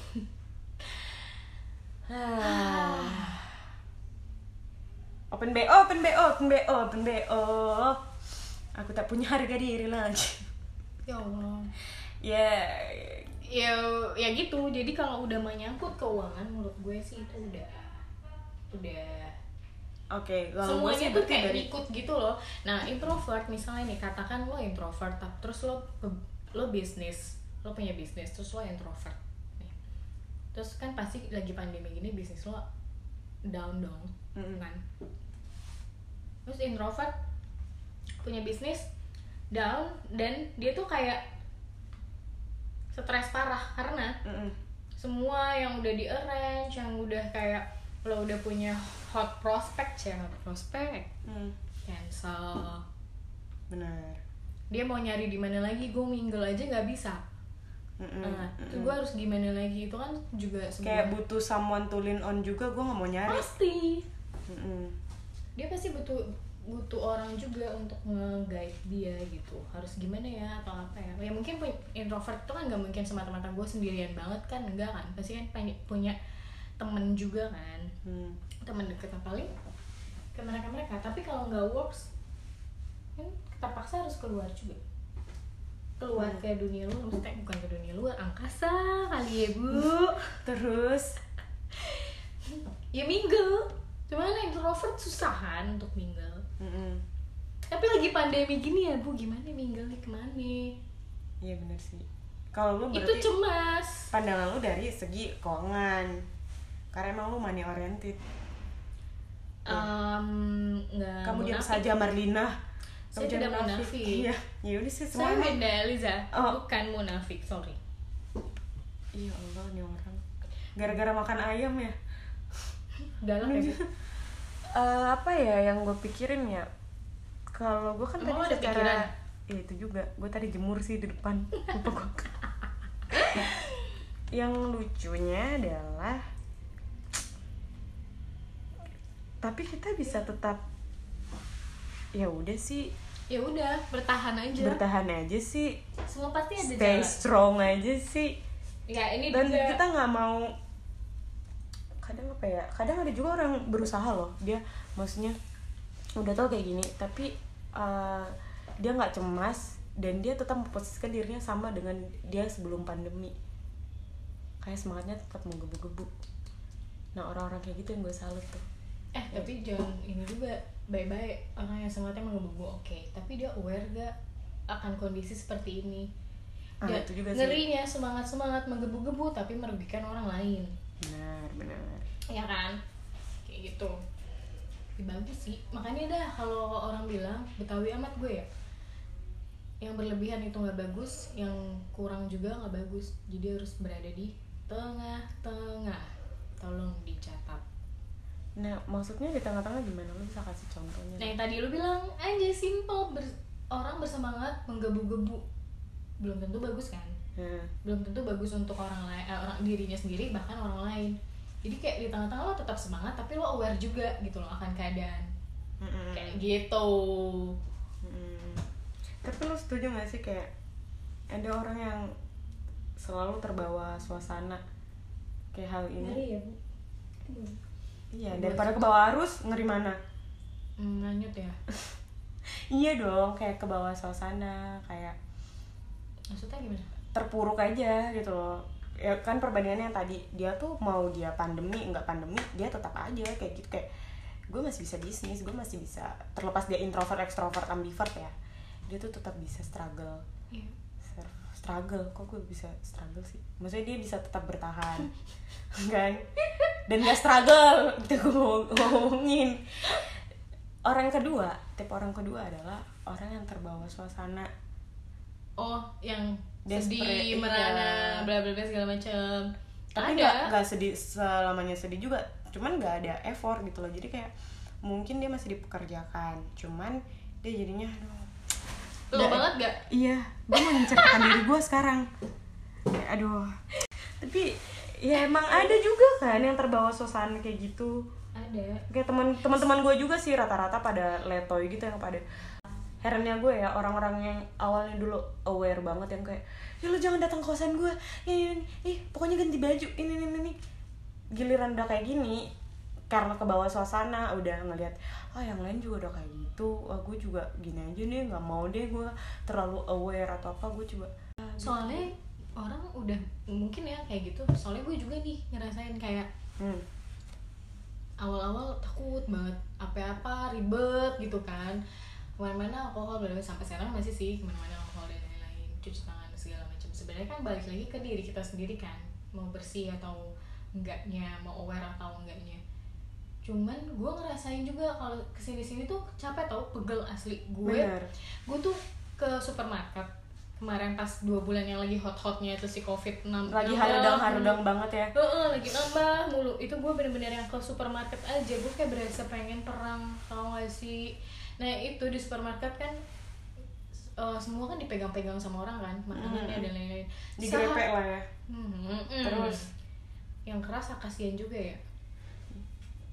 [SPEAKER 2] Open BO, open BO, open BO, open BO. Aku tak punya harga diri lagi.
[SPEAKER 1] ya allah.
[SPEAKER 2] Ya,
[SPEAKER 1] ya ya gitu. Jadi kalau udah menyangkut keuangan menurut gue sih itu udah udah
[SPEAKER 2] oke. Kalau gue
[SPEAKER 1] semuanya tuh kayak
[SPEAKER 2] dari
[SPEAKER 1] ikut gitu loh nah introvert misalnya nih katakan lo introvert terus lo lo bisnis lo punya bisnis terus lo introvert nih terus kan pasti lagi pandemi gini bisnis lo down dong
[SPEAKER 2] Mm-mm.
[SPEAKER 1] kan terus introvert punya bisnis down dan dia tuh kayak stres parah karena
[SPEAKER 2] Mm-mm.
[SPEAKER 1] semua yang udah di arrange yang udah kayak lo udah punya hot prospect ya hot prospect.
[SPEAKER 2] Mm.
[SPEAKER 1] cancel.
[SPEAKER 2] Benar.
[SPEAKER 1] Dia mau nyari di mana lagi gue mingle aja nggak bisa.
[SPEAKER 2] Mm-mm.
[SPEAKER 1] nah itu gue harus gimana lagi itu kan juga
[SPEAKER 2] kayak
[SPEAKER 1] sebuah
[SPEAKER 2] butuh someone to lean on juga gue nggak mau nyari.
[SPEAKER 1] Pasti.
[SPEAKER 2] Mm-mm.
[SPEAKER 1] dia pasti butuh butuh orang juga untuk nge-guide dia gitu. Harus gimana ya atau apa ya. Ya mungkin introvert itu kan nggak mungkin semata-mata gue sendirian banget kan enggak kan? Pasti kan punya temen juga kan.
[SPEAKER 2] Hmm.
[SPEAKER 1] teman deket yang paling ke mereka mereka. Tapi kalau nggak works kan terpaksa harus keluar juga. Keluar
[SPEAKER 2] Hmm.
[SPEAKER 1] ke dunia luar maksudnya bukan ke dunia luar angkasa kali ya bu.
[SPEAKER 2] Terus?
[SPEAKER 1] Ya mingle. Cuman introvert susahan untuk mingle.
[SPEAKER 2] Mm-mm.
[SPEAKER 1] tapi lagi pandemi gini ya bu gimana mingle nih ke mana?
[SPEAKER 2] Iya benar sih. Kalau lu
[SPEAKER 1] itu
[SPEAKER 2] berarti
[SPEAKER 1] cemas.
[SPEAKER 2] pandangan lu dari segi keuangan karena emang lu money oriented.
[SPEAKER 1] Nggak
[SPEAKER 2] kamu diam saja Marlina.
[SPEAKER 1] Saya
[SPEAKER 2] Kamu
[SPEAKER 1] tidak
[SPEAKER 2] jangan
[SPEAKER 1] munafik.
[SPEAKER 2] iya. Ya udah sih
[SPEAKER 1] saya
[SPEAKER 2] semua
[SPEAKER 1] beda Liza
[SPEAKER 2] Oh.
[SPEAKER 1] bukan munafik sorry.
[SPEAKER 2] Iya Allah nih orang. Gara-gara makan ayam ya?
[SPEAKER 1] Galak ya Bu?
[SPEAKER 2] Eh, apa ya yang gue pikirin ya? Kalau gue kan
[SPEAKER 1] Emang
[SPEAKER 2] tadi
[SPEAKER 1] ada
[SPEAKER 2] secara
[SPEAKER 1] pikiran?
[SPEAKER 2] Iya, itu juga. Gue tadi jemur sih di depan. Lupa gue yang lucunya adalah tapi kita bisa tetap ya udah sih.
[SPEAKER 1] Ya udah bertahan aja.
[SPEAKER 2] Bertahan aja sih.
[SPEAKER 1] Semua pasti ada
[SPEAKER 2] stay
[SPEAKER 1] jalan.
[SPEAKER 2] strong aja sih.
[SPEAKER 1] Ya ini
[SPEAKER 2] dan
[SPEAKER 1] juga
[SPEAKER 2] kita nggak mau kadang apa ya kadang ada juga orang berusaha loh. Dia maksudnya udah tau kayak gini tapi uh, dia nggak cemas dan dia tetap memposisikan dirinya sama dengan dia sebelum pandemi. Kayak semangatnya tetap menggebu-gebu. Nah orang-orang kayak gitu yang gue salut tuh
[SPEAKER 1] eh tapi jangan ini juga baik-baik orang yang semangatnya menggebu oke tapi dia aware gak akan kondisi seperti ini?
[SPEAKER 2] Ah,
[SPEAKER 1] Dan
[SPEAKER 2] itu juga sih.
[SPEAKER 1] ngerinya semangat semangat menggebu-gebu tapi merugikan orang lain.
[SPEAKER 2] Benar benar.
[SPEAKER 1] Ya kan? Kayak gitu. Ya, bagus sih. Makanya dah kalau orang bilang betawi amat gue ya. Yang berlebihan itu nggak bagus yang kurang juga nggak bagus. Jadi harus berada di tengah-tengah. Tolong dicatat
[SPEAKER 2] nah maksudnya di tengah-tengah gimana? Lu bisa kasih contohnya
[SPEAKER 1] nah yang tadi lu bilang aja simple. Ber- orang bersemangat menggebu-gebu. Belum tentu bagus kan?
[SPEAKER 2] Nah,
[SPEAKER 1] belum tentu bagus untuk orang lain eh, orang dirinya sendiri bahkan orang lain. Jadi kayak di tengah-tengah lo tetap semangat tapi lo aware juga gitu loh akan keadaan.
[SPEAKER 2] Mm-mm.
[SPEAKER 1] kayak gitu.
[SPEAKER 2] Mm. Tapi lo setuju gak sih kayak ada orang yang selalu terbawa suasana kayak hal ini?
[SPEAKER 1] ya bu
[SPEAKER 2] Iya, daripada ke bawah arus ngeri mana?
[SPEAKER 1] Hmm, lanjut ya
[SPEAKER 2] Iya dong, kayak ke bawah suasana, kayak
[SPEAKER 1] maksudnya gimana
[SPEAKER 2] terpuruk aja gitu loh. Ya kan perbandingannya yang tadi dia tuh mau dia pandemi nggak pandemi dia tetap aja kayak gitu kayak gue masih bisa bisnis gue masih bisa terlepas dia introvert ekstrovert ambivert ya dia tuh tetap bisa struggle
[SPEAKER 1] Iya.
[SPEAKER 2] Struggle. Kok gue bisa struggle sih? Maksudnya dia bisa tetap bertahan. Kan? Dan gak struggle itu gue ngomong- ngomongin. Orang kedua tipe orang kedua adalah orang yang terbawa suasana.
[SPEAKER 1] Oh yang
[SPEAKER 2] Desperate,
[SPEAKER 1] sedih
[SPEAKER 2] iya.
[SPEAKER 1] merana bla bla bla segala macam
[SPEAKER 2] tapi
[SPEAKER 1] ada.
[SPEAKER 2] nggak nggak sedih selamanya sedih juga. Cuman nggak ada effort gitu loh. Jadi kayak mungkin dia masih dipekerjakan. Cuman dia jadinya aduh
[SPEAKER 1] lo banget gak
[SPEAKER 2] Iya, gue mau menceritakan diri gue sekarang. Ya, aduh. Tapi ya emang ada juga kan yang terbawa suasana kayak gitu.
[SPEAKER 1] ada
[SPEAKER 2] Kayak teman teman-teman gue juga sih rata-rata pada letoy gitu yang pada herannya gue ya orang-orang yang awalnya dulu aware banget yang kayak ya lu jangan datang ke kosan gue ini, ini, ih pokoknya ganti baju ini ini ini giliran udah kayak gini karena ke bawah suasana udah ngelihat ah yang lain juga udah kayak gitu. Ah gue juga gini aja nih nggak mau deh gue terlalu aware atau apa. Gue coba
[SPEAKER 1] soalnya orang udah mungkin ya kayak gitu. Soalnya gue juga nih ngerasain kayak
[SPEAKER 2] hmm.
[SPEAKER 1] awal-awal takut banget apa-apa ribet gitu kan. Ke mana-mana alkohol belum sampai sekarang masih sih ke mana-mana alkohol dan lain-lain cuci tangan segala macam. Sebenarnya kan balik lagi ke diri kita sendiri kan. Mau bersih atau enggaknya mau aware atau enggaknya cuman gue ngerasain juga kalau ke sini sini tuh capek tau pegel asli. Gue
[SPEAKER 2] Bener.
[SPEAKER 1] gue tuh ke supermarket kemarin pas dua bulan yang lagi hot-hotnya itu si covid 6
[SPEAKER 2] lagi harudang-harudang banget ya.
[SPEAKER 1] Heeh, lagi nambah mulu. Itu gue bener-bener yang ke supermarket aja. Gue kayak berasa pengen perang tau gak sih? Nah itu di supermarket kan eh, semua kan dipegang-pegang sama orang kan? Makanannya dan lain-lain.
[SPEAKER 2] Digrepe
[SPEAKER 1] Saat-
[SPEAKER 2] lah ya.
[SPEAKER 1] Hmm, hmm, hmm.
[SPEAKER 2] Terus?
[SPEAKER 1] yang keras kasihan juga ya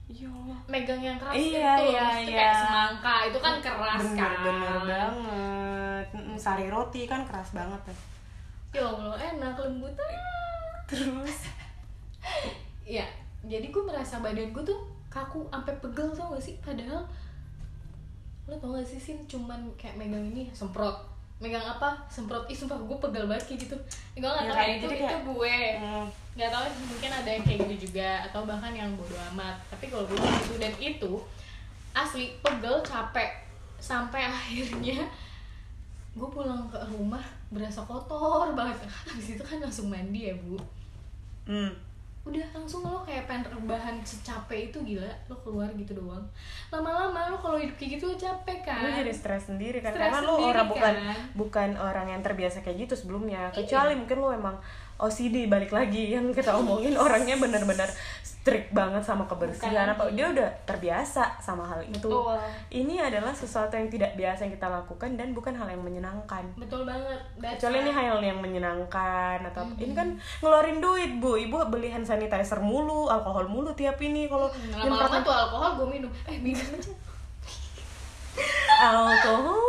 [SPEAKER 2] ya Allah.
[SPEAKER 1] Megang yang keras
[SPEAKER 2] Iya,
[SPEAKER 1] itu
[SPEAKER 2] iya, iya.
[SPEAKER 1] kayak semangka itu kan keras
[SPEAKER 2] bener
[SPEAKER 1] kan.
[SPEAKER 2] bener banget. Sari roti kan keras banget ya
[SPEAKER 1] ya Allah enak lembut
[SPEAKER 2] terus?
[SPEAKER 1] Ya jadi gue merasa badan gue tuh kaku sampai pegel tau gak sih? Padahal lo tau gak sih sin cuman kayak megang ini semprot megang apa semprot ih sumpah gue pegel banget kayak gitu. Gue gak
[SPEAKER 2] Ya,
[SPEAKER 1] tau
[SPEAKER 2] kayak
[SPEAKER 1] itu itu
[SPEAKER 2] kayak-
[SPEAKER 1] gue.
[SPEAKER 2] Mm,
[SPEAKER 1] nggak tahu mungkin ada yang kayak gitu juga atau bahkan yang bodo amat. Tapi kalau gue gitu dan itu asli pegel capek sampai akhirnya gue pulang ke rumah berasa kotor banget. Habis itu kan langsung mandi ya bu.
[SPEAKER 2] Mm.
[SPEAKER 1] Udah langsung lo kayak pengen rebahan secapek itu gila lo keluar gitu doang lama-lama lo kalau hidup kayak gitu lo capek kan
[SPEAKER 2] lu jadi stres sendiri kan
[SPEAKER 1] Stres
[SPEAKER 2] karena
[SPEAKER 1] sendiri
[SPEAKER 2] orang bukan
[SPEAKER 1] kan.
[SPEAKER 2] bukan orang yang terbiasa kayak gitu sebelumnya
[SPEAKER 1] Iya.
[SPEAKER 2] kecuali mungkin lu emang OCD balik lagi. Yang kita omongin orangnya benar-benar strict banget sama kebersihan.
[SPEAKER 1] Bukan.
[SPEAKER 2] Apa dia udah terbiasa sama hal itu.
[SPEAKER 1] Betul.
[SPEAKER 2] ini adalah sesuatu yang tidak biasa yang kita lakukan dan bukan hal yang menyenangkan.
[SPEAKER 1] Betul banget. That's
[SPEAKER 2] kecuali ini
[SPEAKER 1] why-
[SPEAKER 2] hal yang menyenangkan atau
[SPEAKER 1] Mm-hmm.
[SPEAKER 2] ini kan ngeluarin duit bu. Ibu beli hand sanitizer mulu alkohol mulu tiap ini. Kalau
[SPEAKER 1] Hmm, lama-lama tuh alkohol gue minum. Eh minum aja.
[SPEAKER 2] Alkohol.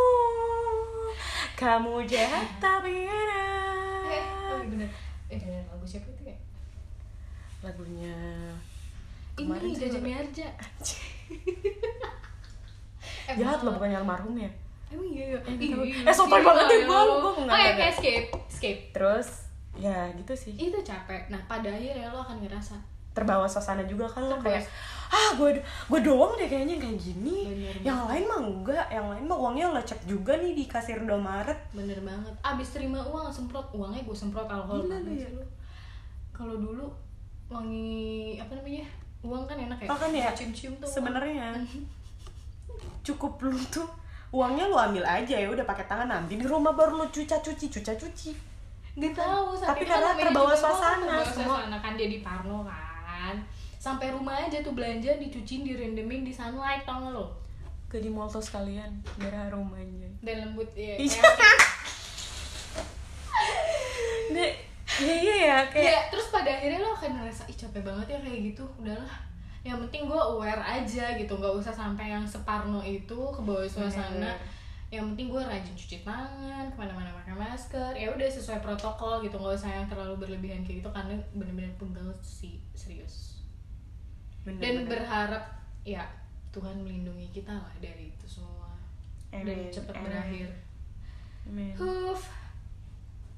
[SPEAKER 2] Kamu jahat tapi enak
[SPEAKER 1] oh iya bener eh dan lagu siapa itu ya
[SPEAKER 2] lagunya. Kemarin
[SPEAKER 1] ini Jaja Miarja.
[SPEAKER 2] Jahat loh bukannya almarhum ya.
[SPEAKER 1] Emang iya ya iya,
[SPEAKER 2] Eh, sopan
[SPEAKER 1] iya,
[SPEAKER 2] banget ya,
[SPEAKER 1] iya,
[SPEAKER 2] gua
[SPEAKER 1] oh
[SPEAKER 2] nggak
[SPEAKER 1] ya
[SPEAKER 2] ada.
[SPEAKER 1] kayak skip skip
[SPEAKER 2] terus ya gitu sih.
[SPEAKER 1] Itu capek. Nah pada akhirnya lo akan ngerasa
[SPEAKER 2] terbawa suasana juga kan lo kayak ah gue gue doang deh kayaknya kayak gini.
[SPEAKER 1] Bener
[SPEAKER 2] yang lain mah enggak yang lain mah uangnya lecek juga nih di kasir Indomaret.
[SPEAKER 1] Bener banget. Abis terima uang semprot. Uangnya gue semprot alkohol
[SPEAKER 2] Gila ya.
[SPEAKER 1] kalau dulu wangi apa namanya uang kan enak ya.
[SPEAKER 2] Oh, kan ya,
[SPEAKER 1] cium-cium tuh
[SPEAKER 2] sebenarnya. Cukup lu tuh. Uangnya lu ambil aja ya udah pakai tangan nanti di rumah baru lu cuca cuci cuca cuci.
[SPEAKER 1] Nggak tahu saat
[SPEAKER 2] Tapi
[SPEAKER 1] kan
[SPEAKER 2] karena terbawa suasana, semua-
[SPEAKER 1] suasana kan jadi parno kan. Sampai rumah aja tuh belanja dicuciin direndemin di sunlight tau gak lo
[SPEAKER 2] ke di mall tuh sekalian biar aja
[SPEAKER 1] dan lembut ya
[SPEAKER 2] Deh, iya iya ya kayak
[SPEAKER 1] ya terus pada akhirnya lo akan ngerasa ih capek banget ya kayak gitu. Udahlah. Yang penting gue aware aja gitu. Nggak usah sampai yang separno itu ke bawah suasana. Yang penting gue rajin cuci tangan ke mana-mana pakai masker. Ya udah sesuai protokol gitu. Nggak usah yang terlalu berlebihan kayak gitu karena bener-bener pegel sih serius.
[SPEAKER 2] Bener,
[SPEAKER 1] dan
[SPEAKER 2] bener.
[SPEAKER 1] berharap ya Tuhan melindungi kita lah dari itu semua. Dan cepat berakhir.
[SPEAKER 2] Amin.
[SPEAKER 1] Huff.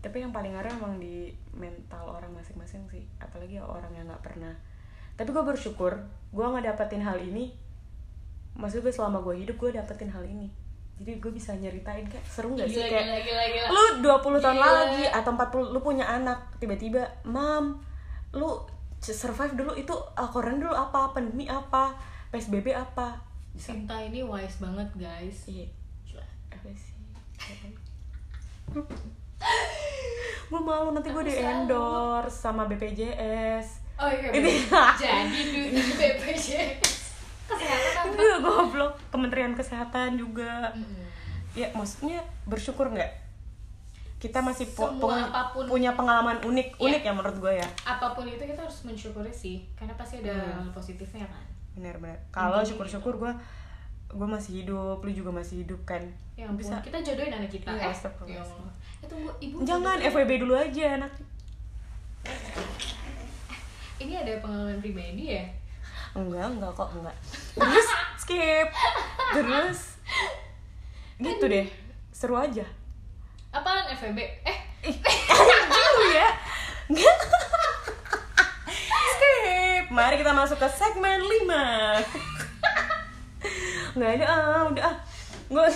[SPEAKER 2] Tapi yang paling ngaruh emang di mental orang masing-masing sih. Apalagi orang yang nggak pernah. Tapi gue bersyukur gue nggak dapetin hal ini. Maksud gue selama gue hidup gue dapetin hal ini. Jadi gue bisa nyeritain kayak seru nggak sih?
[SPEAKER 1] Gila,
[SPEAKER 2] kayak
[SPEAKER 1] gila, gila, gila.
[SPEAKER 2] lu 20 tahun
[SPEAKER 1] Gila.
[SPEAKER 2] lagi atau 40 lu punya anak tiba-tiba mam lu survive dulu itu uh, koran dulu apa? Pandemi apa? Psbb apa? Bisa.
[SPEAKER 1] Sinta ini wise banget guys.
[SPEAKER 2] Iya.
[SPEAKER 1] Gila.
[SPEAKER 2] apa sih gue malu nanti gue di endorse sama BPJS
[SPEAKER 1] Oh iya,
[SPEAKER 2] Ini-
[SPEAKER 1] bener. jadi duta BPJS kesehatan apa?
[SPEAKER 2] itu goblok Kementerian Kesehatan juga ya maksudnya bersyukur nggak kita masih pu- punya-
[SPEAKER 1] apa pun.
[SPEAKER 2] punya pengalaman unik
[SPEAKER 1] Iya.
[SPEAKER 2] unik ya menurut gue ya
[SPEAKER 1] Apa pun itu kita harus mensyukuri sih, karena pasti ada
[SPEAKER 2] Hmm.
[SPEAKER 1] positifnya kan.
[SPEAKER 2] benar-benar kalau syukur-syukur gue gue masih hidup lu juga masih hidup kan
[SPEAKER 1] Ya ampun,
[SPEAKER 2] bisa
[SPEAKER 1] kita jodohin anak kita.
[SPEAKER 2] Iya,
[SPEAKER 1] eh, ya Allah. Eh tunggu, ibu.
[SPEAKER 2] jangan. FWB dulu aja anak
[SPEAKER 1] Ini ada pengalaman pribadi ya?
[SPEAKER 2] enggak enggak kok enggak terus skip terus gitu deh seru aja
[SPEAKER 1] Apaan FVB? Eh,
[SPEAKER 2] Aduh ya Enggak. skip mari kita masuk ke segmen 5 nggak ada ah udah ah. Gue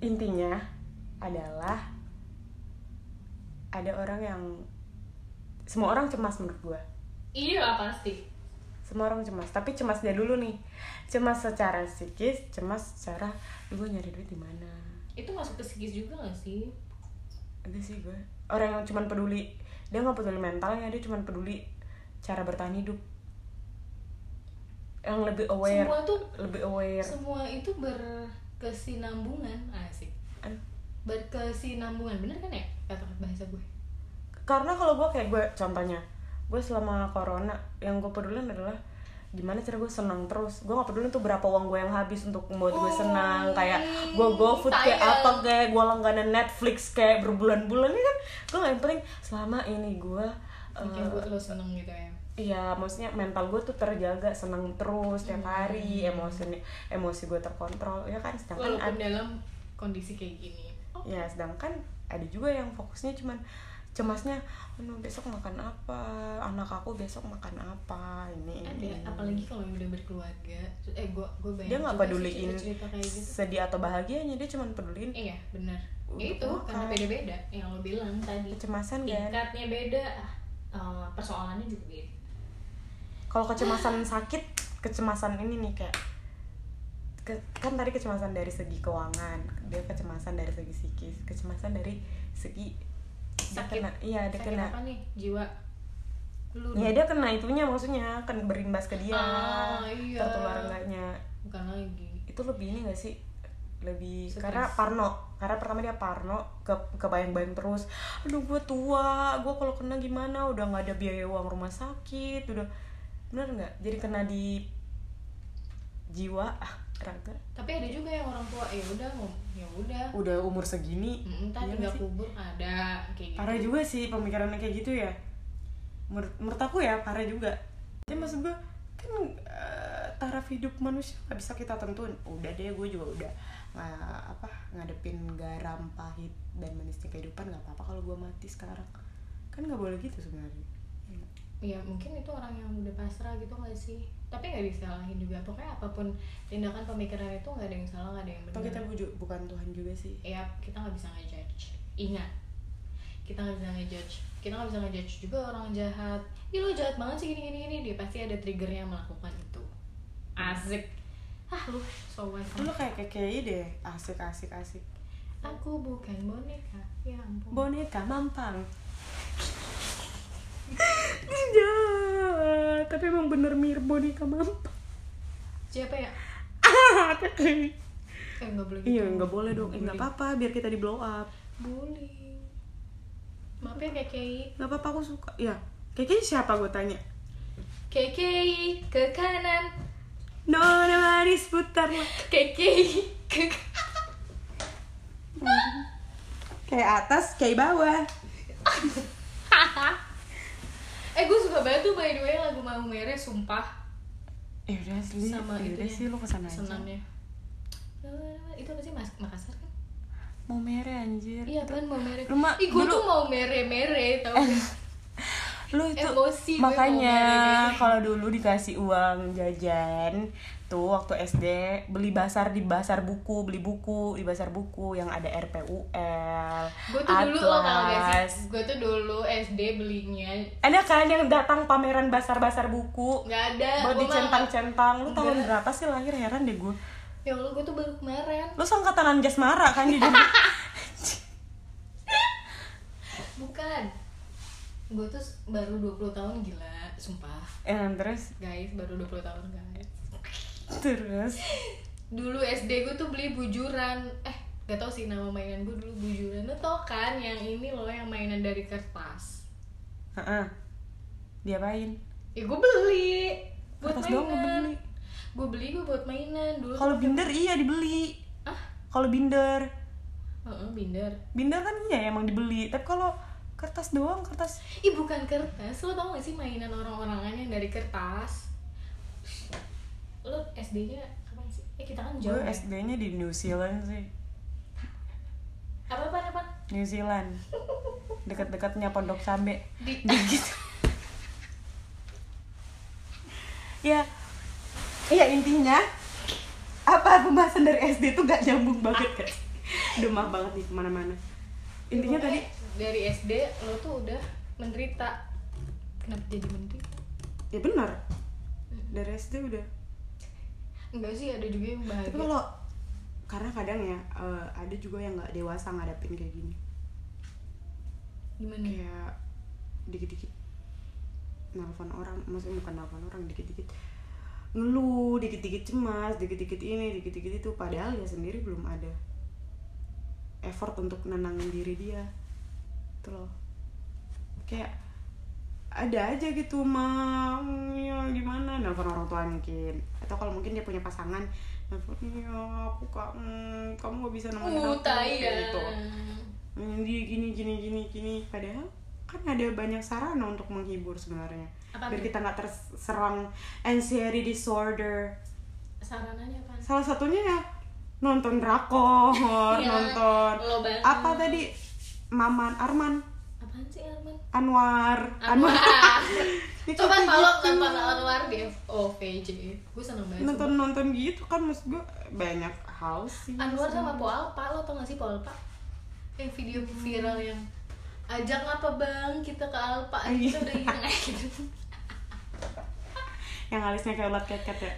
[SPEAKER 2] intinya adalah ada orang yang semua orang cemas menurut gue
[SPEAKER 1] iya pasti.
[SPEAKER 2] semua orang cemas tapi cemasnya dulu nih. Cemas secara psikis cemas secara "Duh, gue nyari duit di mana?
[SPEAKER 1] Itu masuk ke psikis juga gak sih?
[SPEAKER 2] Ada sih gue orang yang cuman peduli dia nggak peduli mentalnya dia cuman peduli cara bertahan hidup yang lebih aware.
[SPEAKER 1] Semua tuh
[SPEAKER 2] lebih aware.
[SPEAKER 1] semua itu berkesinambungan. Asik.
[SPEAKER 2] An-
[SPEAKER 1] berkesinambungan. Bener kan ya kata bahasa gue?
[SPEAKER 2] Karena kalau gue kayak gue contohnya gue selama corona yang gue peduli adalah gimana cara gue senang terus. Gue gak peduli tuh berapa uang gue yang habis untuk membuat gue senang. Kayak gue go food kayak apa kayak gue langganan Netflix kayak berbulan-bulan ini kan? Gue gak yang penting selama ini gue
[SPEAKER 1] bikin
[SPEAKER 2] eh,
[SPEAKER 1] gue lo seneng gitu ya
[SPEAKER 2] Iya, maksudnya mental gue tuh terjaga, seneng terus tiap hari, emosi emosi gue terkontrol, ya kan. Sedangkan
[SPEAKER 1] walaupun
[SPEAKER 2] ada,
[SPEAKER 1] dalam kondisi kayak gini. Oh,
[SPEAKER 2] ya sedangkan ada juga yang fokusnya cuman cemasnya, aduh besok makan apa, anak aku besok makan apa, ini
[SPEAKER 1] ada
[SPEAKER 2] ini.
[SPEAKER 1] apalagi kalau yang udah berkeluarga. Eh gue gue bayangin
[SPEAKER 2] dia nggak peduliin
[SPEAKER 1] cerita kayak gitu.
[SPEAKER 2] sedih atau bahagianya, dia cuman peduliin
[SPEAKER 1] iya benar. Ya itu karena
[SPEAKER 2] makan.
[SPEAKER 1] beda-beda yang lo bilang tadi.
[SPEAKER 2] Kecemasan kan.
[SPEAKER 1] tingkatnya beda. Eh, persoalannya juga beda
[SPEAKER 2] Kalau kecemasan sakit, kecemasan ini nih kayak ke- kan tadi kecemasan dari segi keuangan, dia kecemasan dari segi psikis, kecemasan dari segi dia
[SPEAKER 1] Sakit.
[SPEAKER 2] kena, iya dia
[SPEAKER 1] sakit
[SPEAKER 2] kena.
[SPEAKER 1] apa nih? Jiwa? Lu
[SPEAKER 2] Ya dia kena itunya maksudnya kan berimbas ke dia
[SPEAKER 1] Ah, iya.
[SPEAKER 2] tertular enggaknya.
[SPEAKER 1] Bukan lagi.
[SPEAKER 2] Itu lebih ini gak sih? Lebih
[SPEAKER 1] Stres.
[SPEAKER 2] karena Parno karena pertama dia Parno ke kebayang-bayang terus aduh gue tua gue kalau kena gimana? Udah nggak ada biaya uang rumah sakit udah bener nggak? Jadi kena di jiwa ah, raga.
[SPEAKER 1] Tapi ada juga yang orang tua ya udah ya udah.
[SPEAKER 2] Udah umur segini
[SPEAKER 1] Mm, tadi
[SPEAKER 2] nggak
[SPEAKER 1] tinggal kubur ada kayak gitu.
[SPEAKER 2] parah juga sih pemikirannya kayak gitu ya. Menurut, menurut aku ya parah juga. Ya maksud gue kan eh, taraf hidup manusia nggak bisa kita tentuin. Udah deh gue juga udah nggak apa ngadepin garam pahit dan manisnya kehidupan nggak apa-apa kalau gue mati sekarang. Kan nggak boleh gitu sebenarnya Ya
[SPEAKER 1] ya mungkin itu orang yang udah pasrah gitu gak sih? Tapi nggak disalahin juga. Pokoknya apa pun tindakan pemikiran itu nggak ada yang salah nggak ada yang
[SPEAKER 2] atau
[SPEAKER 1] benar.
[SPEAKER 2] kita buju- bukan Tuhan juga sih.
[SPEAKER 1] Ya kita nggak bisa ngejudge. Ingat. Kita nggak bisa ngejudge. Kita nggak bisa ngejudge juga orang jahat. Ih lo jahat banget sih gini gini. Gini dia pasti ada triggernya melakukan itu. Asik. Ah lu so
[SPEAKER 2] lu kayak KKI deh. Asik asik asik.
[SPEAKER 1] Aku bukan boneka. Ya ampun.
[SPEAKER 2] Boneka mampang Iya, tapi emang bener mirip boneka mampang.
[SPEAKER 1] siapa ya
[SPEAKER 2] KKI.
[SPEAKER 1] eh nggak boleh
[SPEAKER 2] Iya,
[SPEAKER 1] gitu.
[SPEAKER 2] nggak boleh dong. Eh, nggak apa-apa, biar kita di blow up.
[SPEAKER 1] bullying maaf ya kekei
[SPEAKER 2] Nggak apa-apa, aku suka. Ya, KKI siapa gue tanya?
[SPEAKER 1] kekei ke kanan
[SPEAKER 2] Nona manis putar
[SPEAKER 1] kekei ke
[SPEAKER 2] Kayak atas, kayak bawah.
[SPEAKER 1] eh gue suka banget tuh by the way lagu mau merah sumpah
[SPEAKER 2] Eh udah asli.
[SPEAKER 1] sama
[SPEAKER 2] ya
[SPEAKER 1] itu
[SPEAKER 2] udah sih lu ke sana aja.
[SPEAKER 1] senamnya itu apa sih Mas Makassar kan
[SPEAKER 2] Mau mere anjir.
[SPEAKER 1] iya kan mau mere
[SPEAKER 2] Lu mah
[SPEAKER 1] ih gue tuh mau mere mere tau gak?
[SPEAKER 2] lu itu
[SPEAKER 1] Emosi
[SPEAKER 2] makanya kalau dulu dikasih uang jajan tuh waktu SD beli basar di basar buku beli buku di basar buku yang ada RPUL
[SPEAKER 1] gue tuh dulu lo tau gak
[SPEAKER 2] Atlas.
[SPEAKER 1] Sih gue tuh dulu SD belinya
[SPEAKER 2] ada kan yang datang pameran basar-basar buku?
[SPEAKER 1] Nggak ada.
[SPEAKER 2] Buat
[SPEAKER 1] Gua mah-
[SPEAKER 2] dicentang-centang. Lu tahun berapa sih lahir? Heran deh gue
[SPEAKER 1] ya Allah gue tuh baru kemarin.
[SPEAKER 2] Lu sangkatan Jasmara kan jujur
[SPEAKER 1] bukan. Gue tuh baru 20 tahun gila. Sumpah.
[SPEAKER 2] Eh terus?
[SPEAKER 1] Guys baru 20 tahun guys
[SPEAKER 2] terus?
[SPEAKER 1] Dulu SD gue tuh beli bujuran. Eh gak tau sih nama mainan gue dulu bujuran. Lo tau kan yang ini loh yang mainan dari kertas?
[SPEAKER 2] Heeh. diapain?
[SPEAKER 1] Ya gue beli. Buat
[SPEAKER 2] Kertas doang
[SPEAKER 1] mainan.
[SPEAKER 2] beli?
[SPEAKER 1] gue beli gue buat mainan. Dulu
[SPEAKER 2] kalau binder iya dibeli.
[SPEAKER 1] Ah
[SPEAKER 2] kalau binder.
[SPEAKER 1] Heeh, binder.
[SPEAKER 2] Binder kan iya emang dibeli. Tapi kalau kertas doang kertas
[SPEAKER 1] ih bukan kertas. Lo tau gak sih mainan orang-orangan yang dari kertas lo SD nya kapan sih? Eh kita kan
[SPEAKER 2] gue
[SPEAKER 1] jauh ya?
[SPEAKER 2] SD-nya di New Zealand sih.
[SPEAKER 1] Apa apa apa
[SPEAKER 2] New Zealand. Dekat-dekatnya Pondok Cabe
[SPEAKER 1] di
[SPEAKER 2] gitu ya. Iya intinya apa pembahasan dari SD tuh gak nyambung banget kan? Maaf banget nih ke mana-mana. Intinya tadi
[SPEAKER 1] dari SD lo tuh udah menderita. Kenapa jadi menderita?
[SPEAKER 2] Ya benar.
[SPEAKER 1] Mm.
[SPEAKER 3] dari SD udah
[SPEAKER 1] enggak sih ada juga yang bahagia.
[SPEAKER 3] Tapi kalau karena kadang ya eh, ada juga yang nggak dewasa ngadepin kayak gini.
[SPEAKER 1] Gimana?
[SPEAKER 3] Kayak dikit-dikit nelfon orang maksudnya bukan nelfon orang dikit-dikit ngeluh dikit-dikit cemas dikit-dikit ini dikit-dikit itu. Padahal dia sendiri belum ada effort untuk nenangin diri dia. Itu loh. Kayak ada aja gitu mah ya gimana? Nelfon orang tua mungkin. Atau kalau mungkin dia punya pasangan nelfon ya aku kak hmm, kamu gak bisa nemenin
[SPEAKER 1] uh
[SPEAKER 3] aku Kayak gitu. Hmm, dia gini gini gini gini. Padahal kan ada banyak sarana untuk menghibur sebenarnya.
[SPEAKER 1] Apa
[SPEAKER 3] biar
[SPEAKER 1] tuh?
[SPEAKER 3] kita nggak terserang anxiety disorder.
[SPEAKER 1] Sarananya apa?
[SPEAKER 3] Salah satunya ya nonton drakor
[SPEAKER 1] Iya,
[SPEAKER 3] nonton apa tadi? Maman Arman
[SPEAKER 1] apaan sih Arman?
[SPEAKER 3] Anwar.
[SPEAKER 1] Anwar.
[SPEAKER 3] Ya,
[SPEAKER 1] coba kalau
[SPEAKER 3] gitu.
[SPEAKER 1] nonton Anwar di OVJ gue seneng banget
[SPEAKER 3] nonton nonton gitu kan maksud gue banyak hal sih
[SPEAKER 1] Anwar sama Po Alpa lo tau gak sih Po Alpa yang video viral yang ajak apa bang? Kita ke Alpa
[SPEAKER 3] Iya.
[SPEAKER 1] kita udah gitu.
[SPEAKER 3] Yang alisnya kayak ulat ket ya.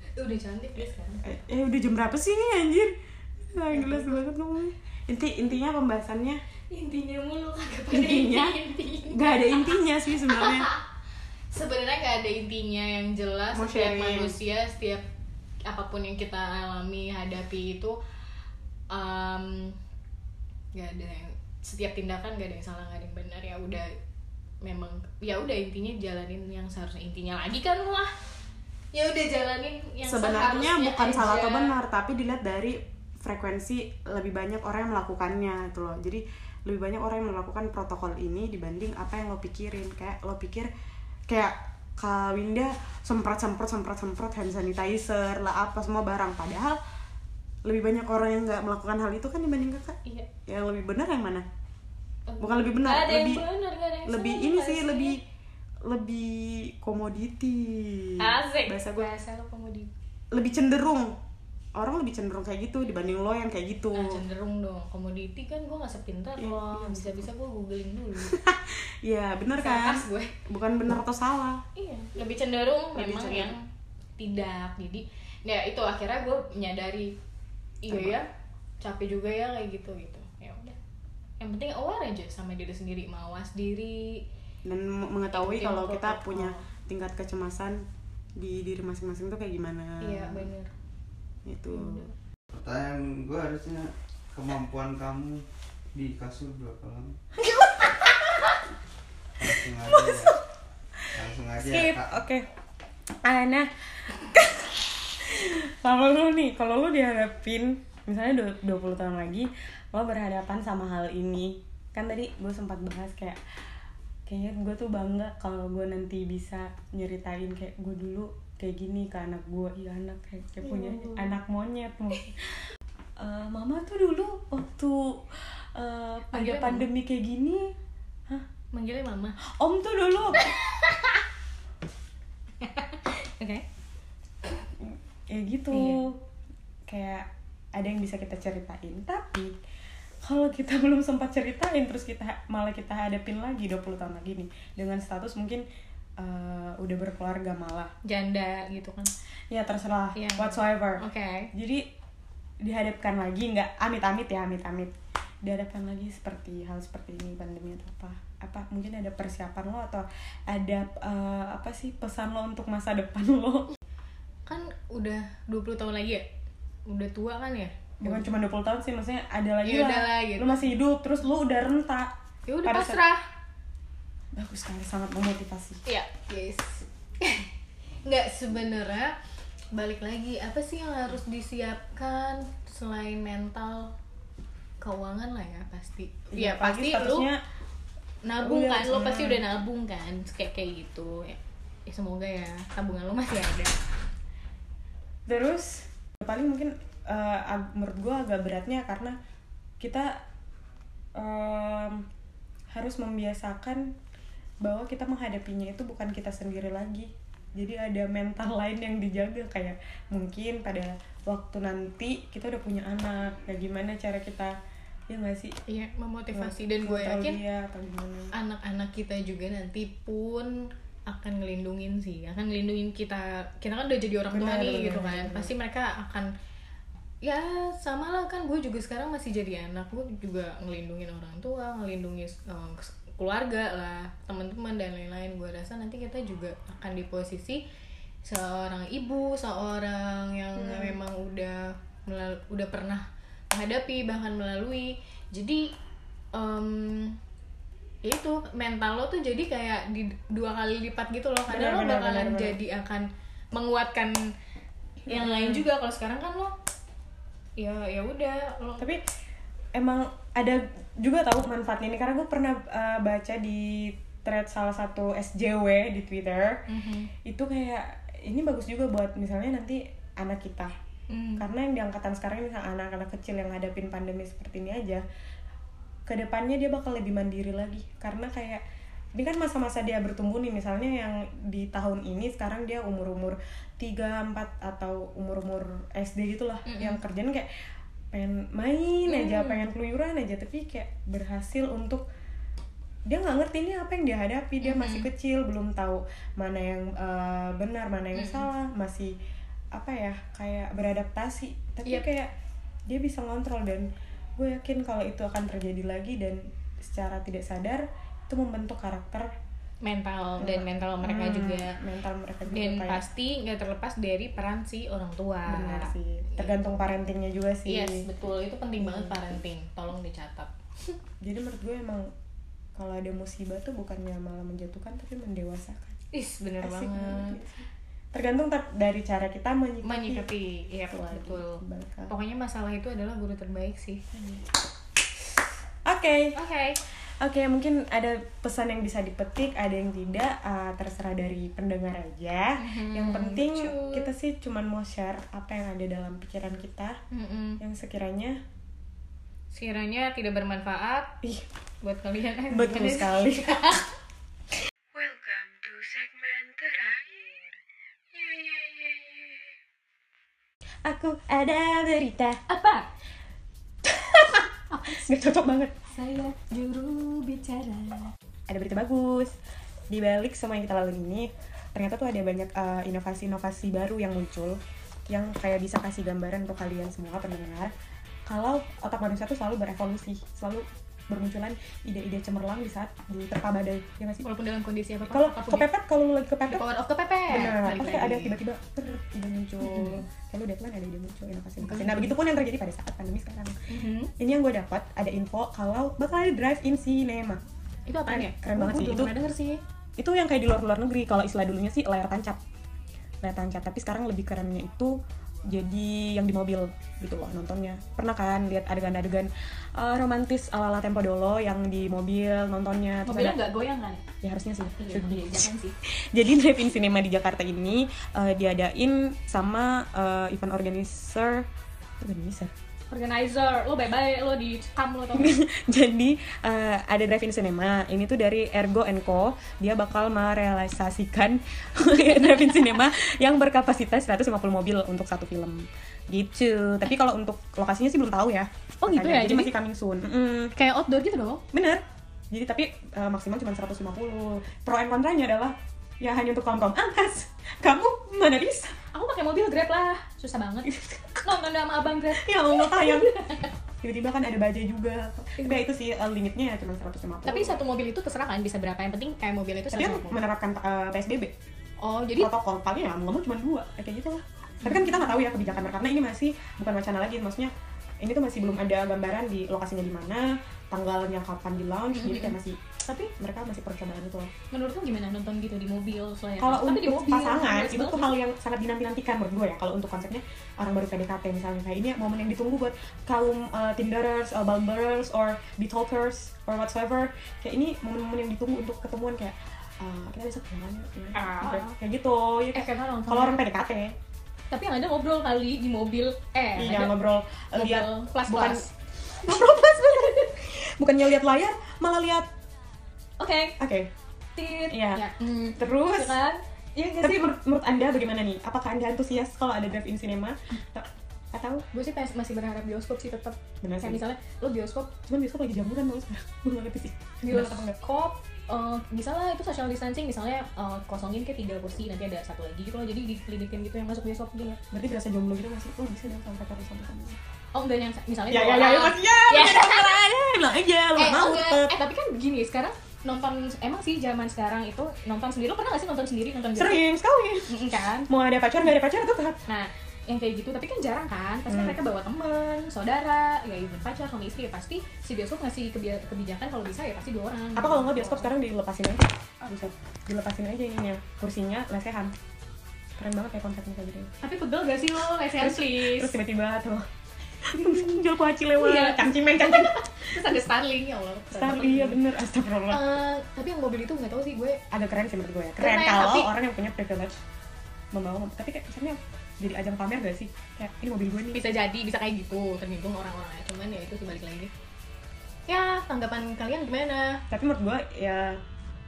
[SPEAKER 1] Itu udah cantik guys kan
[SPEAKER 3] eh, eh, udah jam berapa sih nih anjir? Nah, jelas banget ngomongnya. Inti intinya pembahasannya
[SPEAKER 1] intinya mulu kagak
[SPEAKER 3] intinya?
[SPEAKER 1] intinya.
[SPEAKER 3] Nggak ada intinya sih sebenarnya.
[SPEAKER 1] Sebenarnya nggak ada intinya yang jelas
[SPEAKER 3] Mau
[SPEAKER 1] setiap
[SPEAKER 3] sharing.
[SPEAKER 1] manusia setiap apa pun yang kita alami hadapi itu um, nggak ada yang setiap tindakan gak ada yang salah gak ada yang benar. Ya udah memang ya udah intinya jalanin yang seharusnya. Intinya lagi kan lah ya udah jalanin yang
[SPEAKER 3] sebenarnya bukan salah atau
[SPEAKER 1] aja.
[SPEAKER 3] benar tapi dilihat dari frekuensi lebih banyak orang yang melakukannya itu loh. Jadi lebih banyak orang yang melakukan protokol ini dibanding apa yang lo pikirin. Kayak lo pikir kayak Kak Winda semprot semprot semprot semprot hand sanitizer lah apa semua barang. Padahal lebih banyak orang yang nggak melakukan hal itu kan dibanding kakak.
[SPEAKER 1] Iya.
[SPEAKER 3] Yang lebih benar yang mana? Bukan lebih benar
[SPEAKER 1] ada
[SPEAKER 3] lebih
[SPEAKER 1] yang nggak ada yang
[SPEAKER 3] lebih ini sih lebih lebih komoditi.
[SPEAKER 1] Asik.
[SPEAKER 3] Bahasa gue
[SPEAKER 1] bahasa lo komodi
[SPEAKER 3] lebih cenderung orang lebih cenderung kayak gitu dibanding lo yang kayak gitu.
[SPEAKER 1] Nah, cenderung dong. Komoditi kan gue nggak sepintar
[SPEAKER 3] Iya,
[SPEAKER 1] loh
[SPEAKER 3] iya.
[SPEAKER 1] bisa bisa gue googling dulu.
[SPEAKER 3] Ya benar kan?
[SPEAKER 1] gue.
[SPEAKER 3] Bukan benar atau salah.
[SPEAKER 1] Iya lebih cenderung
[SPEAKER 3] Lebih
[SPEAKER 1] memang
[SPEAKER 3] cenderung.
[SPEAKER 1] yang tidak. Jadi ya itu akhirnya gue menyadari iya ya capek juga ya kayak gitu gitu. Ya udah. Yang penting aware aja sama diri sendiri mawas diri.
[SPEAKER 3] Dan mengetahui kalau kita
[SPEAKER 1] protokol.
[SPEAKER 3] punya tingkat kecemasan di diri masing-masing tuh kayak gimana.
[SPEAKER 1] Iya bener
[SPEAKER 3] itu
[SPEAKER 4] Pertanyaan gue harusnya kemampuan kamu di kasur berapa lama? langsung aja ya. Langsung aja
[SPEAKER 2] skip oke. Ah, nah kalau lu nih kalau lu dihadapin misalnya du- 20 tahun lagi lo berhadapan sama hal ini. Kan tadi gue sempat bahas kayak kayaknya gue tuh bangga kalau gue nanti bisa nyeritain kayak gue dulu kayak gini ke anak gue iya anak kayak, kayak punya anak monyet mau Eh, mama tuh dulu waktu eh, ada
[SPEAKER 1] Panggilnya
[SPEAKER 2] pandemi kayak gini hah?
[SPEAKER 1] Manggilnya mama?
[SPEAKER 2] Om tuh dulu.
[SPEAKER 1] Oke.
[SPEAKER 2] Ya gitu.
[SPEAKER 1] Iya.
[SPEAKER 2] kayak ada yang bisa kita ceritain tapi kalau kita belum sempat ceritain terus kita malah kita hadapin lagi 20 tahun lagi nih. Dengan status mungkin eh, udah berkeluarga malah.
[SPEAKER 1] Janda gitu kan.
[SPEAKER 2] Ya terserah
[SPEAKER 1] Iya.
[SPEAKER 2] whatsoever.
[SPEAKER 1] Oke.
[SPEAKER 2] Jadi dihadapkan lagi nggak amit-amit ya amit-amit. Dihadapkan lagi seperti hal seperti ini pandemi atau apa. Apa mungkin ada persiapan lo atau ada eh, apa sih pesan lo untuk masa depan lo?
[SPEAKER 1] Kan udah 20 tahun lagi ya? Udah tua kan ya?
[SPEAKER 2] Bukan cuma 20 tahun sih maksudnya ada lagi
[SPEAKER 1] Ya
[SPEAKER 2] lah.
[SPEAKER 1] lah, gitu.
[SPEAKER 2] lu masih hidup terus lu udah renta.
[SPEAKER 1] Ya udah pasrah
[SPEAKER 2] bagus sekali sangat memotivasi
[SPEAKER 1] Iya, guys. Nggak sebenarnya balik lagi apa sih yang harus disiapkan selain mental keuangan lah ya pasti.
[SPEAKER 2] Iya,
[SPEAKER 1] Ya,
[SPEAKER 2] apalagi
[SPEAKER 1] pasti lu
[SPEAKER 2] statusnya
[SPEAKER 1] nabung
[SPEAKER 2] udah,
[SPEAKER 1] kan, lu
[SPEAKER 2] hmm.
[SPEAKER 1] pasti udah nabung kan, kayak kayak gitu. Ya, ya semoga ya tabungan lu masih ada.
[SPEAKER 2] terus paling mungkin ag- menurut gue agak beratnya karena kita em, harus membiasakan bahwa kita menghadapinya itu bukan kita sendiri lagi. Jadi ada mental lain yang dijaga kayak mungkin pada waktu nanti kita udah punya anak kayak gimana cara kita ya nggak sih?
[SPEAKER 1] Iya, memotivasi. Dan gue yakin
[SPEAKER 2] dia atau gimana?
[SPEAKER 1] anak-anak kita juga nanti pun akan ngelindungin sih. Akan ngelindungin kita. Kita kan udah jadi orang tua nih
[SPEAKER 2] benar,
[SPEAKER 1] gitu kan.
[SPEAKER 2] benar.
[SPEAKER 1] pasti mereka akan ya sama lah kan. Gue juga sekarang masih jadi anak. Gue juga ngelindungin orang tua ngelindungi eh, keluarga lah teman-teman dan lain-lain. Gue rasa nanti kita juga akan di posisi seorang ibu seorang yang memang udah melal- udah pernah menghadapi bahkan melalui. Jadi ya itu mental lo tuh jadi kayak di dua kali lipat gitu loh. Karena
[SPEAKER 2] Benar,
[SPEAKER 1] lo
[SPEAKER 2] benar,
[SPEAKER 1] bakalan
[SPEAKER 2] benar.
[SPEAKER 1] jadi akan menguatkan yang lain juga. Kalau sekarang kan lo ya ya udah lo
[SPEAKER 2] tapi emang ada juga tahu manfaatnya ini karena gue pernah uh, baca di thread salah satu SJW di Twitter
[SPEAKER 1] Mhm.
[SPEAKER 2] itu kayak ini bagus juga buat misalnya nanti anak kita
[SPEAKER 1] Hmm.
[SPEAKER 2] karena yang di angkatan sekarang misalnya anak-anak kecil yang ngadepin pandemi seperti ini aja ke depannya dia bakal lebih mandiri lagi karena kayak ini kan masa-masa dia bertumbuh nih misalnya yang di tahun ini sekarang dia umur-umur 3, 4 atau umur-umur SD gitu lah yang kerjaan kayak pengen main aja, pengen keluyuran aja. Tapi kayak berhasil untuk dia nggak ngerti ini apa yang dia hadapi. Dia masih kecil belum tahu mana yang eh, benar mana yang salah. Masih apa ya kayak beradaptasi. Tapi
[SPEAKER 1] Yep.
[SPEAKER 2] kayak dia bisa ngontrol dan gue yakin kalau itu akan terjadi lagi dan secara tidak sadar itu membentuk karakter
[SPEAKER 1] mental dan mental mereka
[SPEAKER 2] Hmm,
[SPEAKER 1] juga.
[SPEAKER 2] mental mereka juga
[SPEAKER 1] dan
[SPEAKER 2] kayak
[SPEAKER 1] pasti nggak terlepas dari peran si orang tua.
[SPEAKER 2] Benar sih. Tergantung parentingnya juga sih.
[SPEAKER 1] Yes betul. Itu penting banget parenting. Tolong dicatat.
[SPEAKER 2] Jadi menurut gue emang kalau ada musibah tuh bukannya malah menjatuhkan tapi mendewasakan.
[SPEAKER 1] Is bener
[SPEAKER 2] Asik
[SPEAKER 1] banget.
[SPEAKER 2] banget sih. tergantung ter- dari cara kita menyikapi.
[SPEAKER 1] Menyikapi. Iya betul
[SPEAKER 2] lagi.
[SPEAKER 1] pokoknya masalah itu adalah guru terbaik sih.
[SPEAKER 2] Oke.
[SPEAKER 1] Oke
[SPEAKER 2] oke mungkin ada pesan yang bisa dipetik ada yang tidak ah, terserah dari pendengar aja yang penting
[SPEAKER 1] lucu.
[SPEAKER 2] kita sih cuman mau share apa yang ada dalam pikiran kita
[SPEAKER 1] Mm-mm.
[SPEAKER 2] yang sekiranya
[SPEAKER 1] sekiranya tidak bermanfaat
[SPEAKER 2] ih
[SPEAKER 1] buat kalian eh,
[SPEAKER 2] betul sekali
[SPEAKER 5] Welcome to segmen terakhir. Ye, ye, ye, ye.
[SPEAKER 2] aku ada berita
[SPEAKER 1] apa
[SPEAKER 2] nggak cocok banget
[SPEAKER 1] saya juru bicara.
[SPEAKER 2] Ada berita bagus. Di balik semua yang kita lalui ini ternyata tuh ada banyak uh, inovasi-inovasi baru yang muncul yang kayak bisa kasih gambaran untuk kalian semua pendengar. Kalau otak manusia tuh selalu berevolusi selalu bermunculan ide-ide cemerlang di saat diterpa badai ya nggak sih?
[SPEAKER 1] Walaupun dalam kondisi apa
[SPEAKER 2] kalau kepepet kalau lu lagi kepepet
[SPEAKER 1] power of kepepet
[SPEAKER 2] benar. Pasti ada tiba-tiba ter, ide muncul. Kalau deadline ada ide muncul inovasi inovasi nah begitupun yang terjadi pada saat pandemi sekarang.
[SPEAKER 1] Mhm.
[SPEAKER 2] ini yang gue dapat ada info kalau bakal ada drive in cinema.
[SPEAKER 1] Itu apa ya?
[SPEAKER 2] Keren banget sih. Itu-
[SPEAKER 1] denger sih.
[SPEAKER 2] itu yang kayak di luar luar negeri. Kalau istilah dulunya sih layar tancap. Layar tancap. Tapi sekarang lebih kerennya itu jadi yang di mobil gitu loh nontonnya. Pernah kan lihat adegan-adegan uh, romantis ala ala tempo dolo yang di mobil nontonnya.
[SPEAKER 1] Mobilnya nggak goyang kan?
[SPEAKER 2] Ya harusnya sih.
[SPEAKER 1] Iya iya, sih.
[SPEAKER 2] Jadi drive-in cinema di Jakarta ini uh, diadain sama uh, event organizer organizer
[SPEAKER 1] organizer. Lo bye-bye lo dicekam lo tau
[SPEAKER 2] jadi eh, ada drive-in cinema. Ini tuh dari Ergo Co. Dia bakal merealisasikan drive-in cinema yang berkapasitas 150 mobil untuk satu film. Gitu. Tapi kalau untuk lokasinya sih belum tahu ya.
[SPEAKER 1] Oh, gitu ya?
[SPEAKER 2] jadi
[SPEAKER 1] Jadi-
[SPEAKER 2] masih coming soon. Mm,
[SPEAKER 1] kayak outdoor gitu dong?
[SPEAKER 2] Bener. Jadi tapi eh, maksimal cuma 150 pro and kontranya adalah ya hanya untuk kaum kaum atas kamu mana bisa
[SPEAKER 1] aku pakai mobil grab lah. Susah banget. Nonton sama abang grab.
[SPEAKER 2] Ya Allah sayang tiba-tiba kan ada bajai juga. Tapi ya itu sih eh, limitnya ya cuma 150
[SPEAKER 1] tapi satu mobil itu terserah kan bisa berapa. Yang penting kayak mobil itu
[SPEAKER 2] tapi kan
[SPEAKER 1] 150
[SPEAKER 2] menerapkan eh, PSBB
[SPEAKER 1] oh jadi
[SPEAKER 2] protokol paling ya ngomong cuma dua. Ya, kayak gitu lah. Tapi kan kita nggak tahu ya kebijakan mereka karena ini masih bukan wacana lagi. Maksudnya ini tuh masih belum ada gambaran di lokasinya di mana tanggalnya kapan di launch jadi kayak masih
[SPEAKER 1] tapi
[SPEAKER 2] mereka masih percobaan itu
[SPEAKER 1] menurutku gimana nonton gitu di mobil selain
[SPEAKER 2] kalau
[SPEAKER 1] tapi di
[SPEAKER 2] untuk
[SPEAKER 1] mobil
[SPEAKER 2] pasangan itu tuh hal yang sangat dinanti-nantikan menurut gue ya kalau untuk konsepnya orang baru PDKT misalnya. Kayak ini momen yang ditunggu buat kaum uh, Tinderers, uh, Bumblers, or Betalkers, or whatsoever. Kayak ini momen-momen yang ditunggu untuk ketemuan kayak uh, kita besok kenalan yuk ya.
[SPEAKER 1] Ah.
[SPEAKER 2] kayak gitu. Ya
[SPEAKER 1] eh
[SPEAKER 2] kalau orang PDKT
[SPEAKER 1] tapi yang ada ngobrol kali di mobil. Eh
[SPEAKER 2] iya ngobrol lihat
[SPEAKER 1] kelas
[SPEAKER 2] bukan pas bener. bukannya lihat layar malah lihat
[SPEAKER 1] oke.
[SPEAKER 2] Oke.
[SPEAKER 1] Tit.
[SPEAKER 2] Iya.
[SPEAKER 1] ya. Hmm.
[SPEAKER 2] terus?
[SPEAKER 1] Ya kan? Iya
[SPEAKER 2] tapi
[SPEAKER 1] sih?
[SPEAKER 2] menurut, menurut anda bagaimana nih? Apakah anda antusias kalau ada drive-in cinema? Ta- atau
[SPEAKER 1] gue sih masih berharap bioskop sih tetap
[SPEAKER 2] benar
[SPEAKER 1] kayak misalnya lo bioskop
[SPEAKER 2] cuman bioskop lagi jamuran gue nggak ngerti sih.
[SPEAKER 1] Bioskop bisa lah itu social distancing misalnya eh, kosongin kayak tiga kursi nanti ada satu lagi gitu loh jadi dikelilikin gitu yang masuk bioskop gitu ya.
[SPEAKER 2] Berarti berasa jomblo gitu gak sih? Oh bisa dong sama pacar sama sama
[SPEAKER 1] oh enggak yang misalnya
[SPEAKER 2] ya ya ya ya pasti ya
[SPEAKER 1] Ya.
[SPEAKER 2] ya bilang aja lu
[SPEAKER 1] eh,
[SPEAKER 2] mau
[SPEAKER 1] eh tapi kan begini sekarang nonton emang sih zaman sekarang itu nonton sendiri lo pernah gak sih nonton sendiri nonton bioskop?
[SPEAKER 2] sering sekali.
[SPEAKER 1] Kan?
[SPEAKER 2] Mau ada pacar nggak ada pacar tetap
[SPEAKER 1] nah yang kayak gitu. Tapi kan jarang kan pasti
[SPEAKER 2] Hmm.
[SPEAKER 1] mereka bawa temen saudara ya even pacar suami istri ya pasti si bioskop ngasih kebi- kebijakan kalau bisa ya pasti dua orang.
[SPEAKER 2] Apa kalau nggak bioskop sekarang dilepasin aja? Bisa. Dilepasin aja ininya kursinya lesehan. Keren banget ya konsepnya kayak gitu.
[SPEAKER 1] Tapi pegel gak sih lo? Lesehan please.
[SPEAKER 2] terus tiba-tiba tuh. Jual kuaci lewat
[SPEAKER 1] Iya.
[SPEAKER 2] cangcimeng cangcimeng
[SPEAKER 1] terus ada Starling ya Allah.
[SPEAKER 2] Star iya bener. Astagfirullah.
[SPEAKER 1] Eh, tapi yang mobil itu nggak tahu sih gue
[SPEAKER 2] agak keren sih menurut gue. Ya keren,
[SPEAKER 1] Keren,
[SPEAKER 2] kalau
[SPEAKER 1] tapi-
[SPEAKER 2] orang yang punya privilege membawa tapi kayak misalnya jadi ajang pamer gak sih? Kayak ini mobil gue nih.
[SPEAKER 1] Bisa jadi bisa kayak gitu tergantung orang-orangnya. Cuman ya itu sih balik lagi. Ya tanggapan kalian gimana?
[SPEAKER 2] Tapi menurut gue ya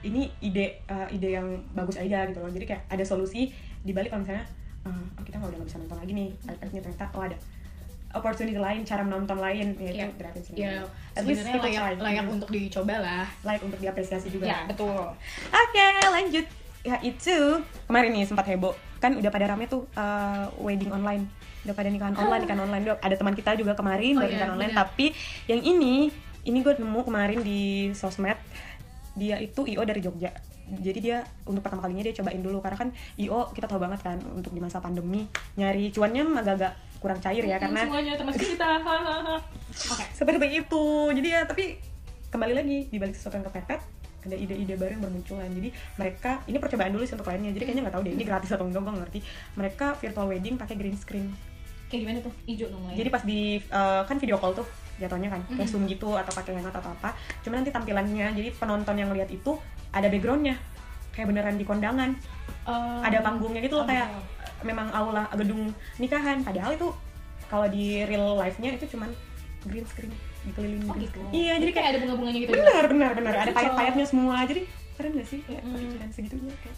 [SPEAKER 2] ini ide eh, ide yang bagus aja gitu loh. Jadi kayak ada solusi di balik kalau misalnya oh, kita nggak udah nggak bisa nonton lagi nih iPad-nya ternyata oh ada opportunity lain cara menonton lain yaitu
[SPEAKER 1] Iya.
[SPEAKER 2] gratis ini
[SPEAKER 1] ya
[SPEAKER 2] at least people
[SPEAKER 1] layak
[SPEAKER 2] try.
[SPEAKER 1] layak untuk dicoba lah.
[SPEAKER 2] Layak untuk diapresiasi juga.
[SPEAKER 1] Ya betul.
[SPEAKER 2] Oke, lanjut. Ya itu kemarin nih sempat heboh. Kan udah pada rame tuh uh, wedding online. Udah pada nikahan online, nikahan online. Udah ada teman kita juga kemarin
[SPEAKER 1] Oh
[SPEAKER 2] baru
[SPEAKER 1] iya,
[SPEAKER 2] nikahan online.
[SPEAKER 1] benar.
[SPEAKER 2] Tapi yang ini, ini gue nemu kemarin di sosmed. Dia itu IO dari Jogja. Jadi dia untuk pertama kalinya dia cobain dulu karena kan IO kita tahu banget kan untuk di masa pandemi nyari cuannya agak-agak kurang cair ya karena
[SPEAKER 1] semuanya termasuk kita oke
[SPEAKER 2] seperti itu jadi ya tapi kembali lagi di balik sesuatu yang kepepet ada ide-ide baru yang bermunculan. Jadi mereka ini percobaan dulu sih untuk kliennya jadi kayaknya nggak tahu deh ini gratis atau enggak gue ngerti. Mereka virtual wedding pakai green screen.
[SPEAKER 1] Kayak gimana tuh? Hijau dong
[SPEAKER 2] jadi pas di eh, kan video call tuh jatuhnya kan kayak
[SPEAKER 1] Mhm.
[SPEAKER 2] zoom gitu atau pakai hangout atau apa. Cuma nanti tampilannya jadi penonton yang lihat itu ada backgroundnya. Kayak beneran di kondangan. Ada panggungnya gitu loh kayak eh, memang aula gedung nikahan. Padahal itu kalau di real life-nya itu cuman green screen dikelilingi
[SPEAKER 1] Oh gitu.
[SPEAKER 2] screen. iya jadi kayak
[SPEAKER 1] ada bunga-bunganya gitu.
[SPEAKER 2] benar benar benar ada payet-payetnya semua jadi keren gak sih kayak
[SPEAKER 1] Mm.
[SPEAKER 2] kepikiran segitunya kayak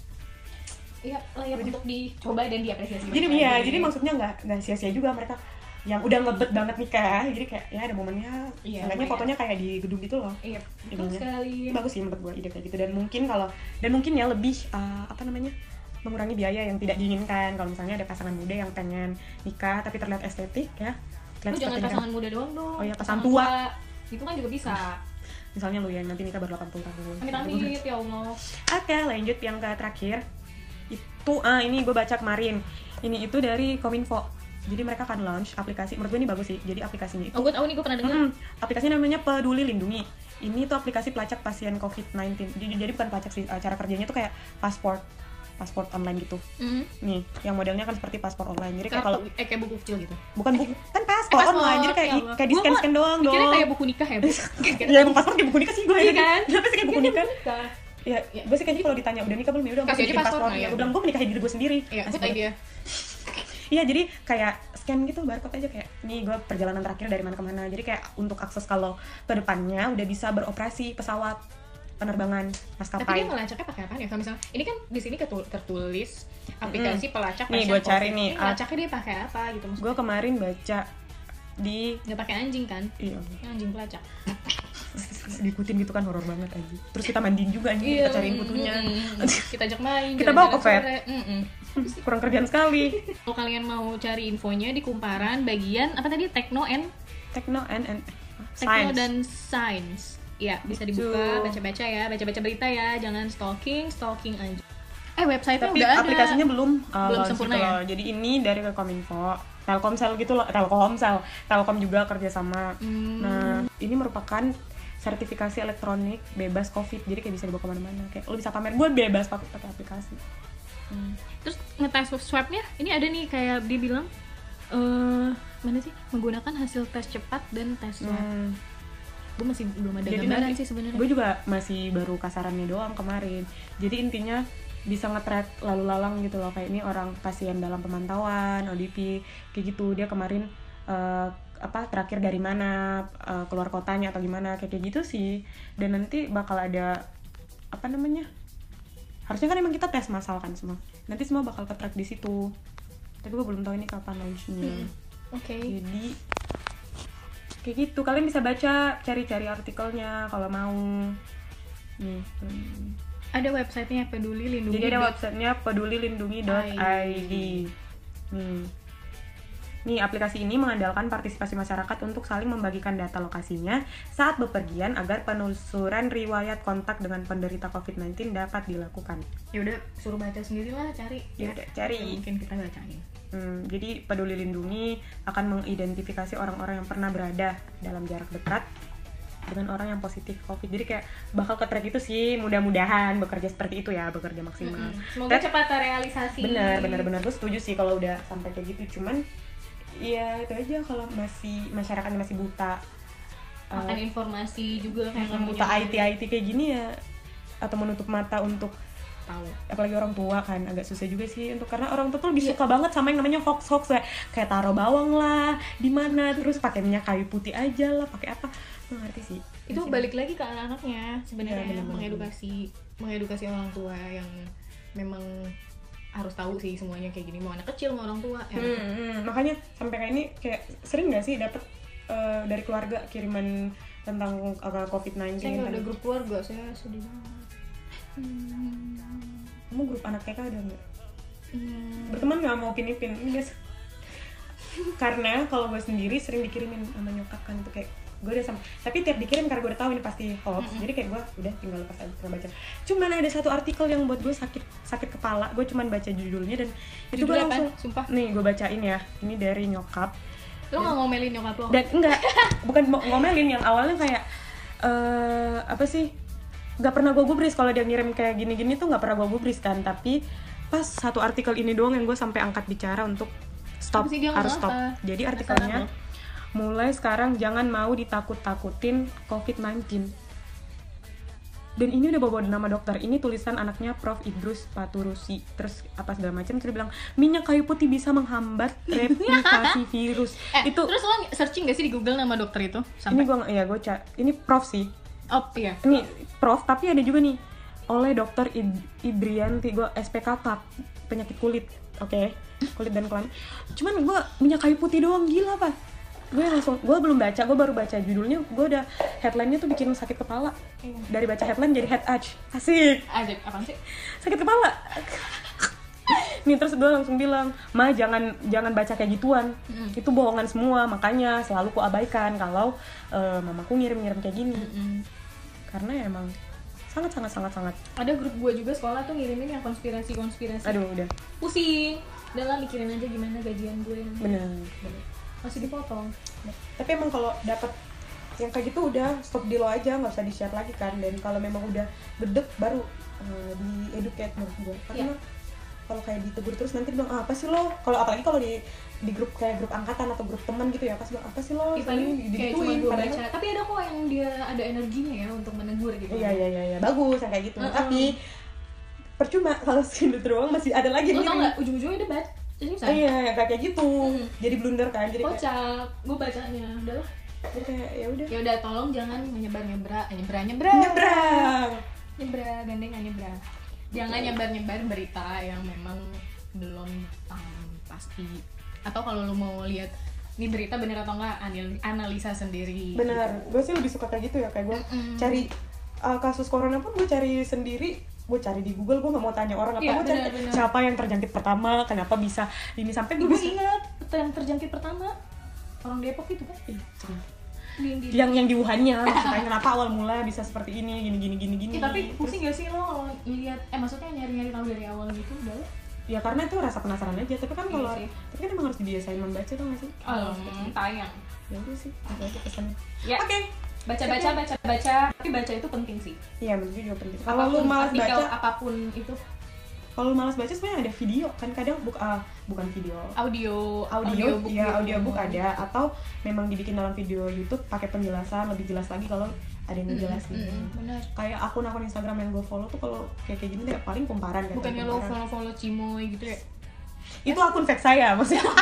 [SPEAKER 1] Iya, layak untuk dicoba dan diapresiasi.
[SPEAKER 2] jadi iya jadi maksudnya nggak nggak sia-sia juga mereka yang udah ngebet banget nikah jadi kayak ya ada momennya
[SPEAKER 1] Iya,
[SPEAKER 2] fotonya kayak di gedung gitu loh
[SPEAKER 1] Iya, betul
[SPEAKER 2] Ininya.
[SPEAKER 1] sekali.
[SPEAKER 2] Bagus sih menurut gue ide kayak gitu dan mungkin kalau dan mungkin ya lebih uh, apa namanya mengurangi biaya yang tidak diinginkan kalau misalnya ada pasangan muda yang pengen nikah tapi terlihat estetik ya
[SPEAKER 1] Lu jangan pasangan muda doang dong.
[SPEAKER 2] Oh iya, pasangan tua.
[SPEAKER 1] Itu kan juga bisa.
[SPEAKER 2] misalnya lu yang nanti nikah baru 80 tahun
[SPEAKER 1] Amit amit ya Allah.
[SPEAKER 2] Oke, lanjut yang ke terakhir. Itu ah ini gue baca kemarin. Ini itu dari Kominfo. Jadi mereka akan launch aplikasi. Menurut gue ini bagus sih. Jadi aplikasinya itu
[SPEAKER 1] Oh, gue tahu nih gue pernah dengar.
[SPEAKER 2] Mm, aplikasinya namanya Peduli Lindungi. Ini tuh aplikasi pelacak pasien COVID-19. Jadi, jadi bukan pelacak sih. eh, Cara kerjanya tuh kayak pasport pasport online gitu.
[SPEAKER 1] Mm.
[SPEAKER 2] Nih, yang modelnya kan seperti paspor online. Jadi kayak kalau
[SPEAKER 1] eh kayak buku kecil gitu.
[SPEAKER 2] bukan buku kan paspor,
[SPEAKER 1] Eh, paspor,
[SPEAKER 2] online. Jadi kayak
[SPEAKER 1] ya Allah.
[SPEAKER 2] kayak di
[SPEAKER 1] Gua
[SPEAKER 2] scan-scan doang dong.
[SPEAKER 1] kayak buku nikah ya, Bu.
[SPEAKER 2] Ya emang paspor kayak buku nikah sih gue
[SPEAKER 1] Iya kan?
[SPEAKER 2] Kenapa sih kayak buku nikah?
[SPEAKER 1] nikah.
[SPEAKER 2] Ya,
[SPEAKER 1] Ya.
[SPEAKER 2] gue sih kayaknya kalau ditanya udah nikah belum ya udah
[SPEAKER 1] Kasih aja paspor,
[SPEAKER 2] paspor. Ya,
[SPEAKER 1] ya.
[SPEAKER 2] gue menikahi diri gue sendiri.
[SPEAKER 1] Iya, good idea.
[SPEAKER 2] Iya jadi kayak scan gitu barcode aja kayak nih gue perjalanan terakhir dari mana ke mana. Jadi kayak untuk akses kalau ke depannya udah bisa beroperasi pesawat penerbangan
[SPEAKER 1] Tapi dia
[SPEAKER 2] maskapai.
[SPEAKER 1] ngelacaknya pakai apa ya? Kalau misalnya ini kan di sini tertulis aplikasi pelacak
[SPEAKER 2] Nih, gua cari nih,
[SPEAKER 1] Ini
[SPEAKER 2] ah.
[SPEAKER 1] Dia pakai apa gitu maksudnya?
[SPEAKER 2] Gue kemarin baca di
[SPEAKER 1] Nggak pakai anjing kan?
[SPEAKER 2] iya
[SPEAKER 1] Anjing pelacak.
[SPEAKER 2] diikutin gitu kan horor banget aja. Terus kita mandiin juga anjing kita cariin kutunya.
[SPEAKER 1] mm, mm, mm. Kita ajak main.
[SPEAKER 2] Kita bawa ke vet.
[SPEAKER 1] Mm, mm.
[SPEAKER 2] Kurang kerjaan sekali.
[SPEAKER 1] Kalau kalian mau cari infonya di kumparan bagian apa tadi Tekno and
[SPEAKER 2] Techno and, and
[SPEAKER 1] Tekno
[SPEAKER 2] science.
[SPEAKER 1] dan Science. Iya, bisa
[SPEAKER 2] Gitu.
[SPEAKER 1] dibuka, baca-baca ya, baca-baca berita ya, jangan stalking, stalking aja. Eh, website-nya
[SPEAKER 2] tapi
[SPEAKER 1] udah ada.
[SPEAKER 2] aplikasinya belum uh,
[SPEAKER 1] Belum sempurna
[SPEAKER 2] gitu
[SPEAKER 1] ya?
[SPEAKER 2] loh. Jadi ini dari Kominfo, Telkomsel gitu loh, Telkomsel, Telkom juga kerjasama.
[SPEAKER 1] Hmm.
[SPEAKER 2] Nah, ini merupakan sertifikasi elektronik bebas COVID, jadi kayak bisa dibawa ke mana-mana. Kayak lo bisa pamer, gue bebas pakai aplikasi. Hmm.
[SPEAKER 1] Terus ngetes swabnya, ini ada nih kayak dia bilang eh mana sih menggunakan hasil tes cepat dan tes swab.
[SPEAKER 2] Hmm.
[SPEAKER 1] Gue masih belum ada
[SPEAKER 2] Jadi
[SPEAKER 1] gambaran
[SPEAKER 2] nanti-
[SPEAKER 1] sih sebenarnya.
[SPEAKER 2] Gue juga masih baru kasarannya doang kemarin. Jadi intinya bisa nge-track lalu lalang gitu loh kayak ini orang pasien dalam pemantauan ODP kayak gitu dia kemarin eh, apa terakhir dari mana eh, keluar kotanya atau gimana kayak kayak gitu sih dan nanti bakal ada apa namanya harusnya kan emang kita tes masal kan semua nanti semua bakal ke track di situ tapi gue belum tahu ini kapan launchnya
[SPEAKER 1] Mm-mm. Oke.
[SPEAKER 2] jadi kayak gitu kalian bisa baca cari-cari artikelnya kalau mau hmm.
[SPEAKER 1] Ada websitenya peduli lindungi.
[SPEAKER 2] Jadi ada websitenya pedulilindungi.id. Nih. Nih, aplikasi ini mengandalkan partisipasi masyarakat untuk saling membagikan data lokasinya saat bepergian agar penelusuran riwayat kontak dengan penderita COVID-19 dapat dilakukan.
[SPEAKER 1] Ya udah suruh baca sendirilah cari.
[SPEAKER 2] Ya udah, cari.
[SPEAKER 1] Ya, mungkin kita bacain.
[SPEAKER 2] Hmm, jadi Peduli Lindungi akan mengidentifikasi orang-orang yang pernah berada dalam jarak dekat dengan orang yang positif COVID. Jadi kayak bakal ke track itu sih, mudah-mudahan bekerja seperti itu ya, bekerja maksimal.
[SPEAKER 1] Mm-mm. Semoga
[SPEAKER 2] Tapi-
[SPEAKER 1] cepat terrealisasi.
[SPEAKER 2] benar benar benar gue setuju sih kalau udah sampai kayak gitu cuman ya itu aja kalau masih masyarakatnya masih buta. Eh,
[SPEAKER 1] informasi juga kayak
[SPEAKER 2] buta IT IT kayak gini ya atau menutup mata untuk
[SPEAKER 1] tahu.
[SPEAKER 2] apalagi orang tua kan agak susah juga sih untuk karena orang tua tuh lebih suka banget sama yang namanya hoax hoax ya. Kayak taruh bawang lah di mana terus pakai minyak kayu putih aja lah pakai apa? Nggak ngerti sih.
[SPEAKER 1] Itu
[SPEAKER 2] Masih-
[SPEAKER 1] balik lagi ke anak-anaknya
[SPEAKER 2] Iya,
[SPEAKER 1] sebenarnya
[SPEAKER 2] benar-benar.
[SPEAKER 1] mengedukasi mengedukasi orang tua yang memang harus tahu sih semuanya kayak gini mau anak kecil mau orang tua ya.
[SPEAKER 2] Hmm, hmm. makanya sampai kayak ini kayak sering nggak sih dapat eh, dari keluarga kiriman tentang uh, COVID-19
[SPEAKER 1] Saya nggak ada grup keluarga, saya sedih banget.
[SPEAKER 2] Kamu grup anak TK ada nggak?
[SPEAKER 1] Hmm.
[SPEAKER 2] Berteman nggak mau upin ipin? Ini biasa. Karena kalau gue sendiri sering dikirimin sama nyokap kan tuh kayak gue udah sama. Tapi tiap dikirim karena gue udah tahu ini pasti hoax. Jadi kayak gue udah tinggal lepas aja tinggal baca. Cuman ada satu artikel yang buat gue sakit sakit kepala. Gue cuman baca judulnya dan itu gue langsung
[SPEAKER 1] Sumpah.
[SPEAKER 2] nih gue bacain ya. Ini dari nyokap.
[SPEAKER 1] Lo nggak ngomelin nyokap lo?
[SPEAKER 2] dan enggak. Bukan ngomelin yang awalnya kayak eh apa sih? Nggak pernah gue gubris. Kalau dia ngirim kayak gini-gini tuh nggak pernah gue gubris kan. Tapi pas satu artikel ini doang yang gue sampai angkat bicara untuk stop harus stop. jadi artikelnya. Mulai sekarang jangan mau ditakut-takutin COVID-19 dan ini udah bawa nama dokter. Ini tulisan anaknya Prof. Idrus Paturusi. Terus apa segala macam terus dia bilang minyak kayu putih bisa menghambat replikasi virus.
[SPEAKER 1] Eh,
[SPEAKER 2] itu
[SPEAKER 1] terus lo searching gak sih di Google nama dokter itu?
[SPEAKER 2] ini
[SPEAKER 1] Sampai
[SPEAKER 2] gue ya gue ca- ini prof sih.
[SPEAKER 1] Oh iya.
[SPEAKER 2] ini prof tapi ada juga nih oleh dokter Id- Idrianti. Gue SPK Pak penyakit kulit oke? Kulit dan kelamin. Cuman gue minyak kayu putih doang gila pak gue langsung gue belum baca gue baru baca judulnya gue udah headline-nya tuh bikin sakit kepala dari baca headline jadi head edge asik
[SPEAKER 1] Aja apaan sih?
[SPEAKER 2] sakit kepala nih terus gue langsung bilang ma jangan jangan baca kayak gituan
[SPEAKER 1] Mm.
[SPEAKER 2] itu bohongan semua makanya selalu ku abaikan kalau eh, mamaku ngirim-ngirim kayak gini
[SPEAKER 1] Mm-mm.
[SPEAKER 2] karena emang sangat sangat sangat sangat
[SPEAKER 1] Ada grup gue juga sekolah tuh ngirimin yang konspirasi-konspirasi.
[SPEAKER 2] aduh udah
[SPEAKER 1] Pusing. Udah lah mikirin aja gimana gajian gue nanti.
[SPEAKER 2] bener
[SPEAKER 1] Masih dipotong.
[SPEAKER 2] tapi emang kalau dapat yang kayak gitu udah stop di lo aja nggak usah di share lagi kan dan kalau memang udah gedek baru eh, di educate menurut gue karena kalau kayak ditegur terus nanti bilang ah, apa sih lo kalau apalagi kalau di di grup kayak grup angkatan atau grup teman gitu ya pasti bilang apa sih lo
[SPEAKER 1] Ya, paling kayak cuma
[SPEAKER 2] padahal-
[SPEAKER 1] baca. Tapi ada kok yang dia ada energinya ya untuk menegur gitu.
[SPEAKER 2] iya iya iya iya bagus yang kayak gitu
[SPEAKER 1] Mm-mm.
[SPEAKER 2] tapi percuma kalau segitu doang masih ada lagi
[SPEAKER 1] Lo tau
[SPEAKER 2] ngirim.
[SPEAKER 1] gak ujung-ujungnya debat? Jadi
[SPEAKER 2] Oh, iya yang kayak kayak gitu
[SPEAKER 1] Mm.
[SPEAKER 2] jadi blunder kan jadi kayak,
[SPEAKER 1] kocak. Gue bacanya. Udah lah.
[SPEAKER 2] jadi kayak ya udah
[SPEAKER 1] Ya udah tolong jangan menyebar nyebra, nyebra nyebra.
[SPEAKER 2] nyebrang
[SPEAKER 1] Nyebra, gandengan nyebra. Jangan nyebar-nyebar berita yang memang belum um, pasti. Atau kalau lo mau lihat ini berita bener atau enggak anal- analisa sendiri.
[SPEAKER 2] bener gue sih lebih suka kayak gitu ya kayak gue
[SPEAKER 1] Mm-mm.
[SPEAKER 2] cari uh, kasus corona pun gue cari sendiri gue cari di Google gue nggak mau tanya orang apa
[SPEAKER 1] Iya,
[SPEAKER 2] gue cari
[SPEAKER 1] benar-benar.
[SPEAKER 2] siapa yang terjangkit pertama kenapa bisa ini sampai gue
[SPEAKER 1] ingat yang terjangkit pertama orang Depok itu kan.
[SPEAKER 2] Ceng.
[SPEAKER 1] Di,
[SPEAKER 2] yang yang di Wuhannya maksudnya kenapa awal mula bisa seperti ini gini gini gini gini
[SPEAKER 1] Ya, tapi pusing gak sih lo kalau lihat eh maksudnya nyari-nyari tahu dari awal gitu udah
[SPEAKER 2] ya karena itu rasa penasaran aja tapi kan
[SPEAKER 1] Iya
[SPEAKER 2] kalau
[SPEAKER 1] sih.
[SPEAKER 2] tapi kan emang harus dibiasain membaca tuh nggak sih
[SPEAKER 1] tayang.
[SPEAKER 2] ya udah sih itu aja pesannya
[SPEAKER 1] Ya.
[SPEAKER 2] oke
[SPEAKER 1] Baca baca baca baca. Tapi baca itu penting sih.
[SPEAKER 2] iya gue juga penting kalau lu malas baca
[SPEAKER 1] apa pun itu
[SPEAKER 2] kalau lu malas baca sebenarnya ada video kan kadang buk ah, bukan video
[SPEAKER 1] audio
[SPEAKER 2] audio,
[SPEAKER 1] audiobook
[SPEAKER 2] ya
[SPEAKER 1] gitu.
[SPEAKER 2] audiobook ada atau memang dibikin dalam video YouTube pakai penjelasan lebih jelas lagi kalau ada yang ngejelasin
[SPEAKER 1] Mm-mm, benar.
[SPEAKER 2] kayak akun-akun Instagram yang gue follow tuh kalau kayak kayak gini deh paling kumparan kan
[SPEAKER 1] Bukannya lo follow-follow Cimoy gitu ya?
[SPEAKER 2] itu akun fake saya maksudnya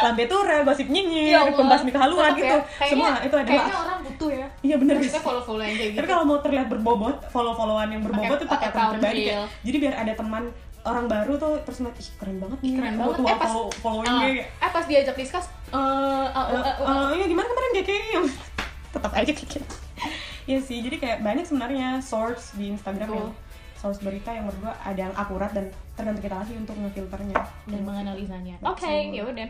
[SPEAKER 2] lambe tura gosip nyinyir
[SPEAKER 1] Ya Allah,
[SPEAKER 2] pembasmi kehaluan gitu.
[SPEAKER 1] ya. Kayaknya-
[SPEAKER 2] semua itu
[SPEAKER 1] Kayaknya
[SPEAKER 2] adalah
[SPEAKER 1] orang butuh ya.
[SPEAKER 2] iya
[SPEAKER 1] Maksudnya
[SPEAKER 2] guys
[SPEAKER 1] follow-follow yang kayak gitu.
[SPEAKER 2] tapi kalau mau terlihat berbobot follow followan yang berbobot tuh pakai akun pribadi kayak jadi biar ada teman orang baru tuh terus ngeliat ih keren banget nih.
[SPEAKER 1] Keren banget. Eh, pas-
[SPEAKER 2] follow following
[SPEAKER 1] Ah,
[SPEAKER 2] kayak
[SPEAKER 1] eh pas diajak discuss, eh,
[SPEAKER 2] iya gimana kemarin kayak kayak tetap aja kayak gitu. Iya sih, jadi kayak banyak sebenarnya source di Instagram yang source berita yang menurut gua ada yang akurat dan tergantung kita lagi untuk ngefilternya.
[SPEAKER 1] dan menganalisanya. Oke ya udah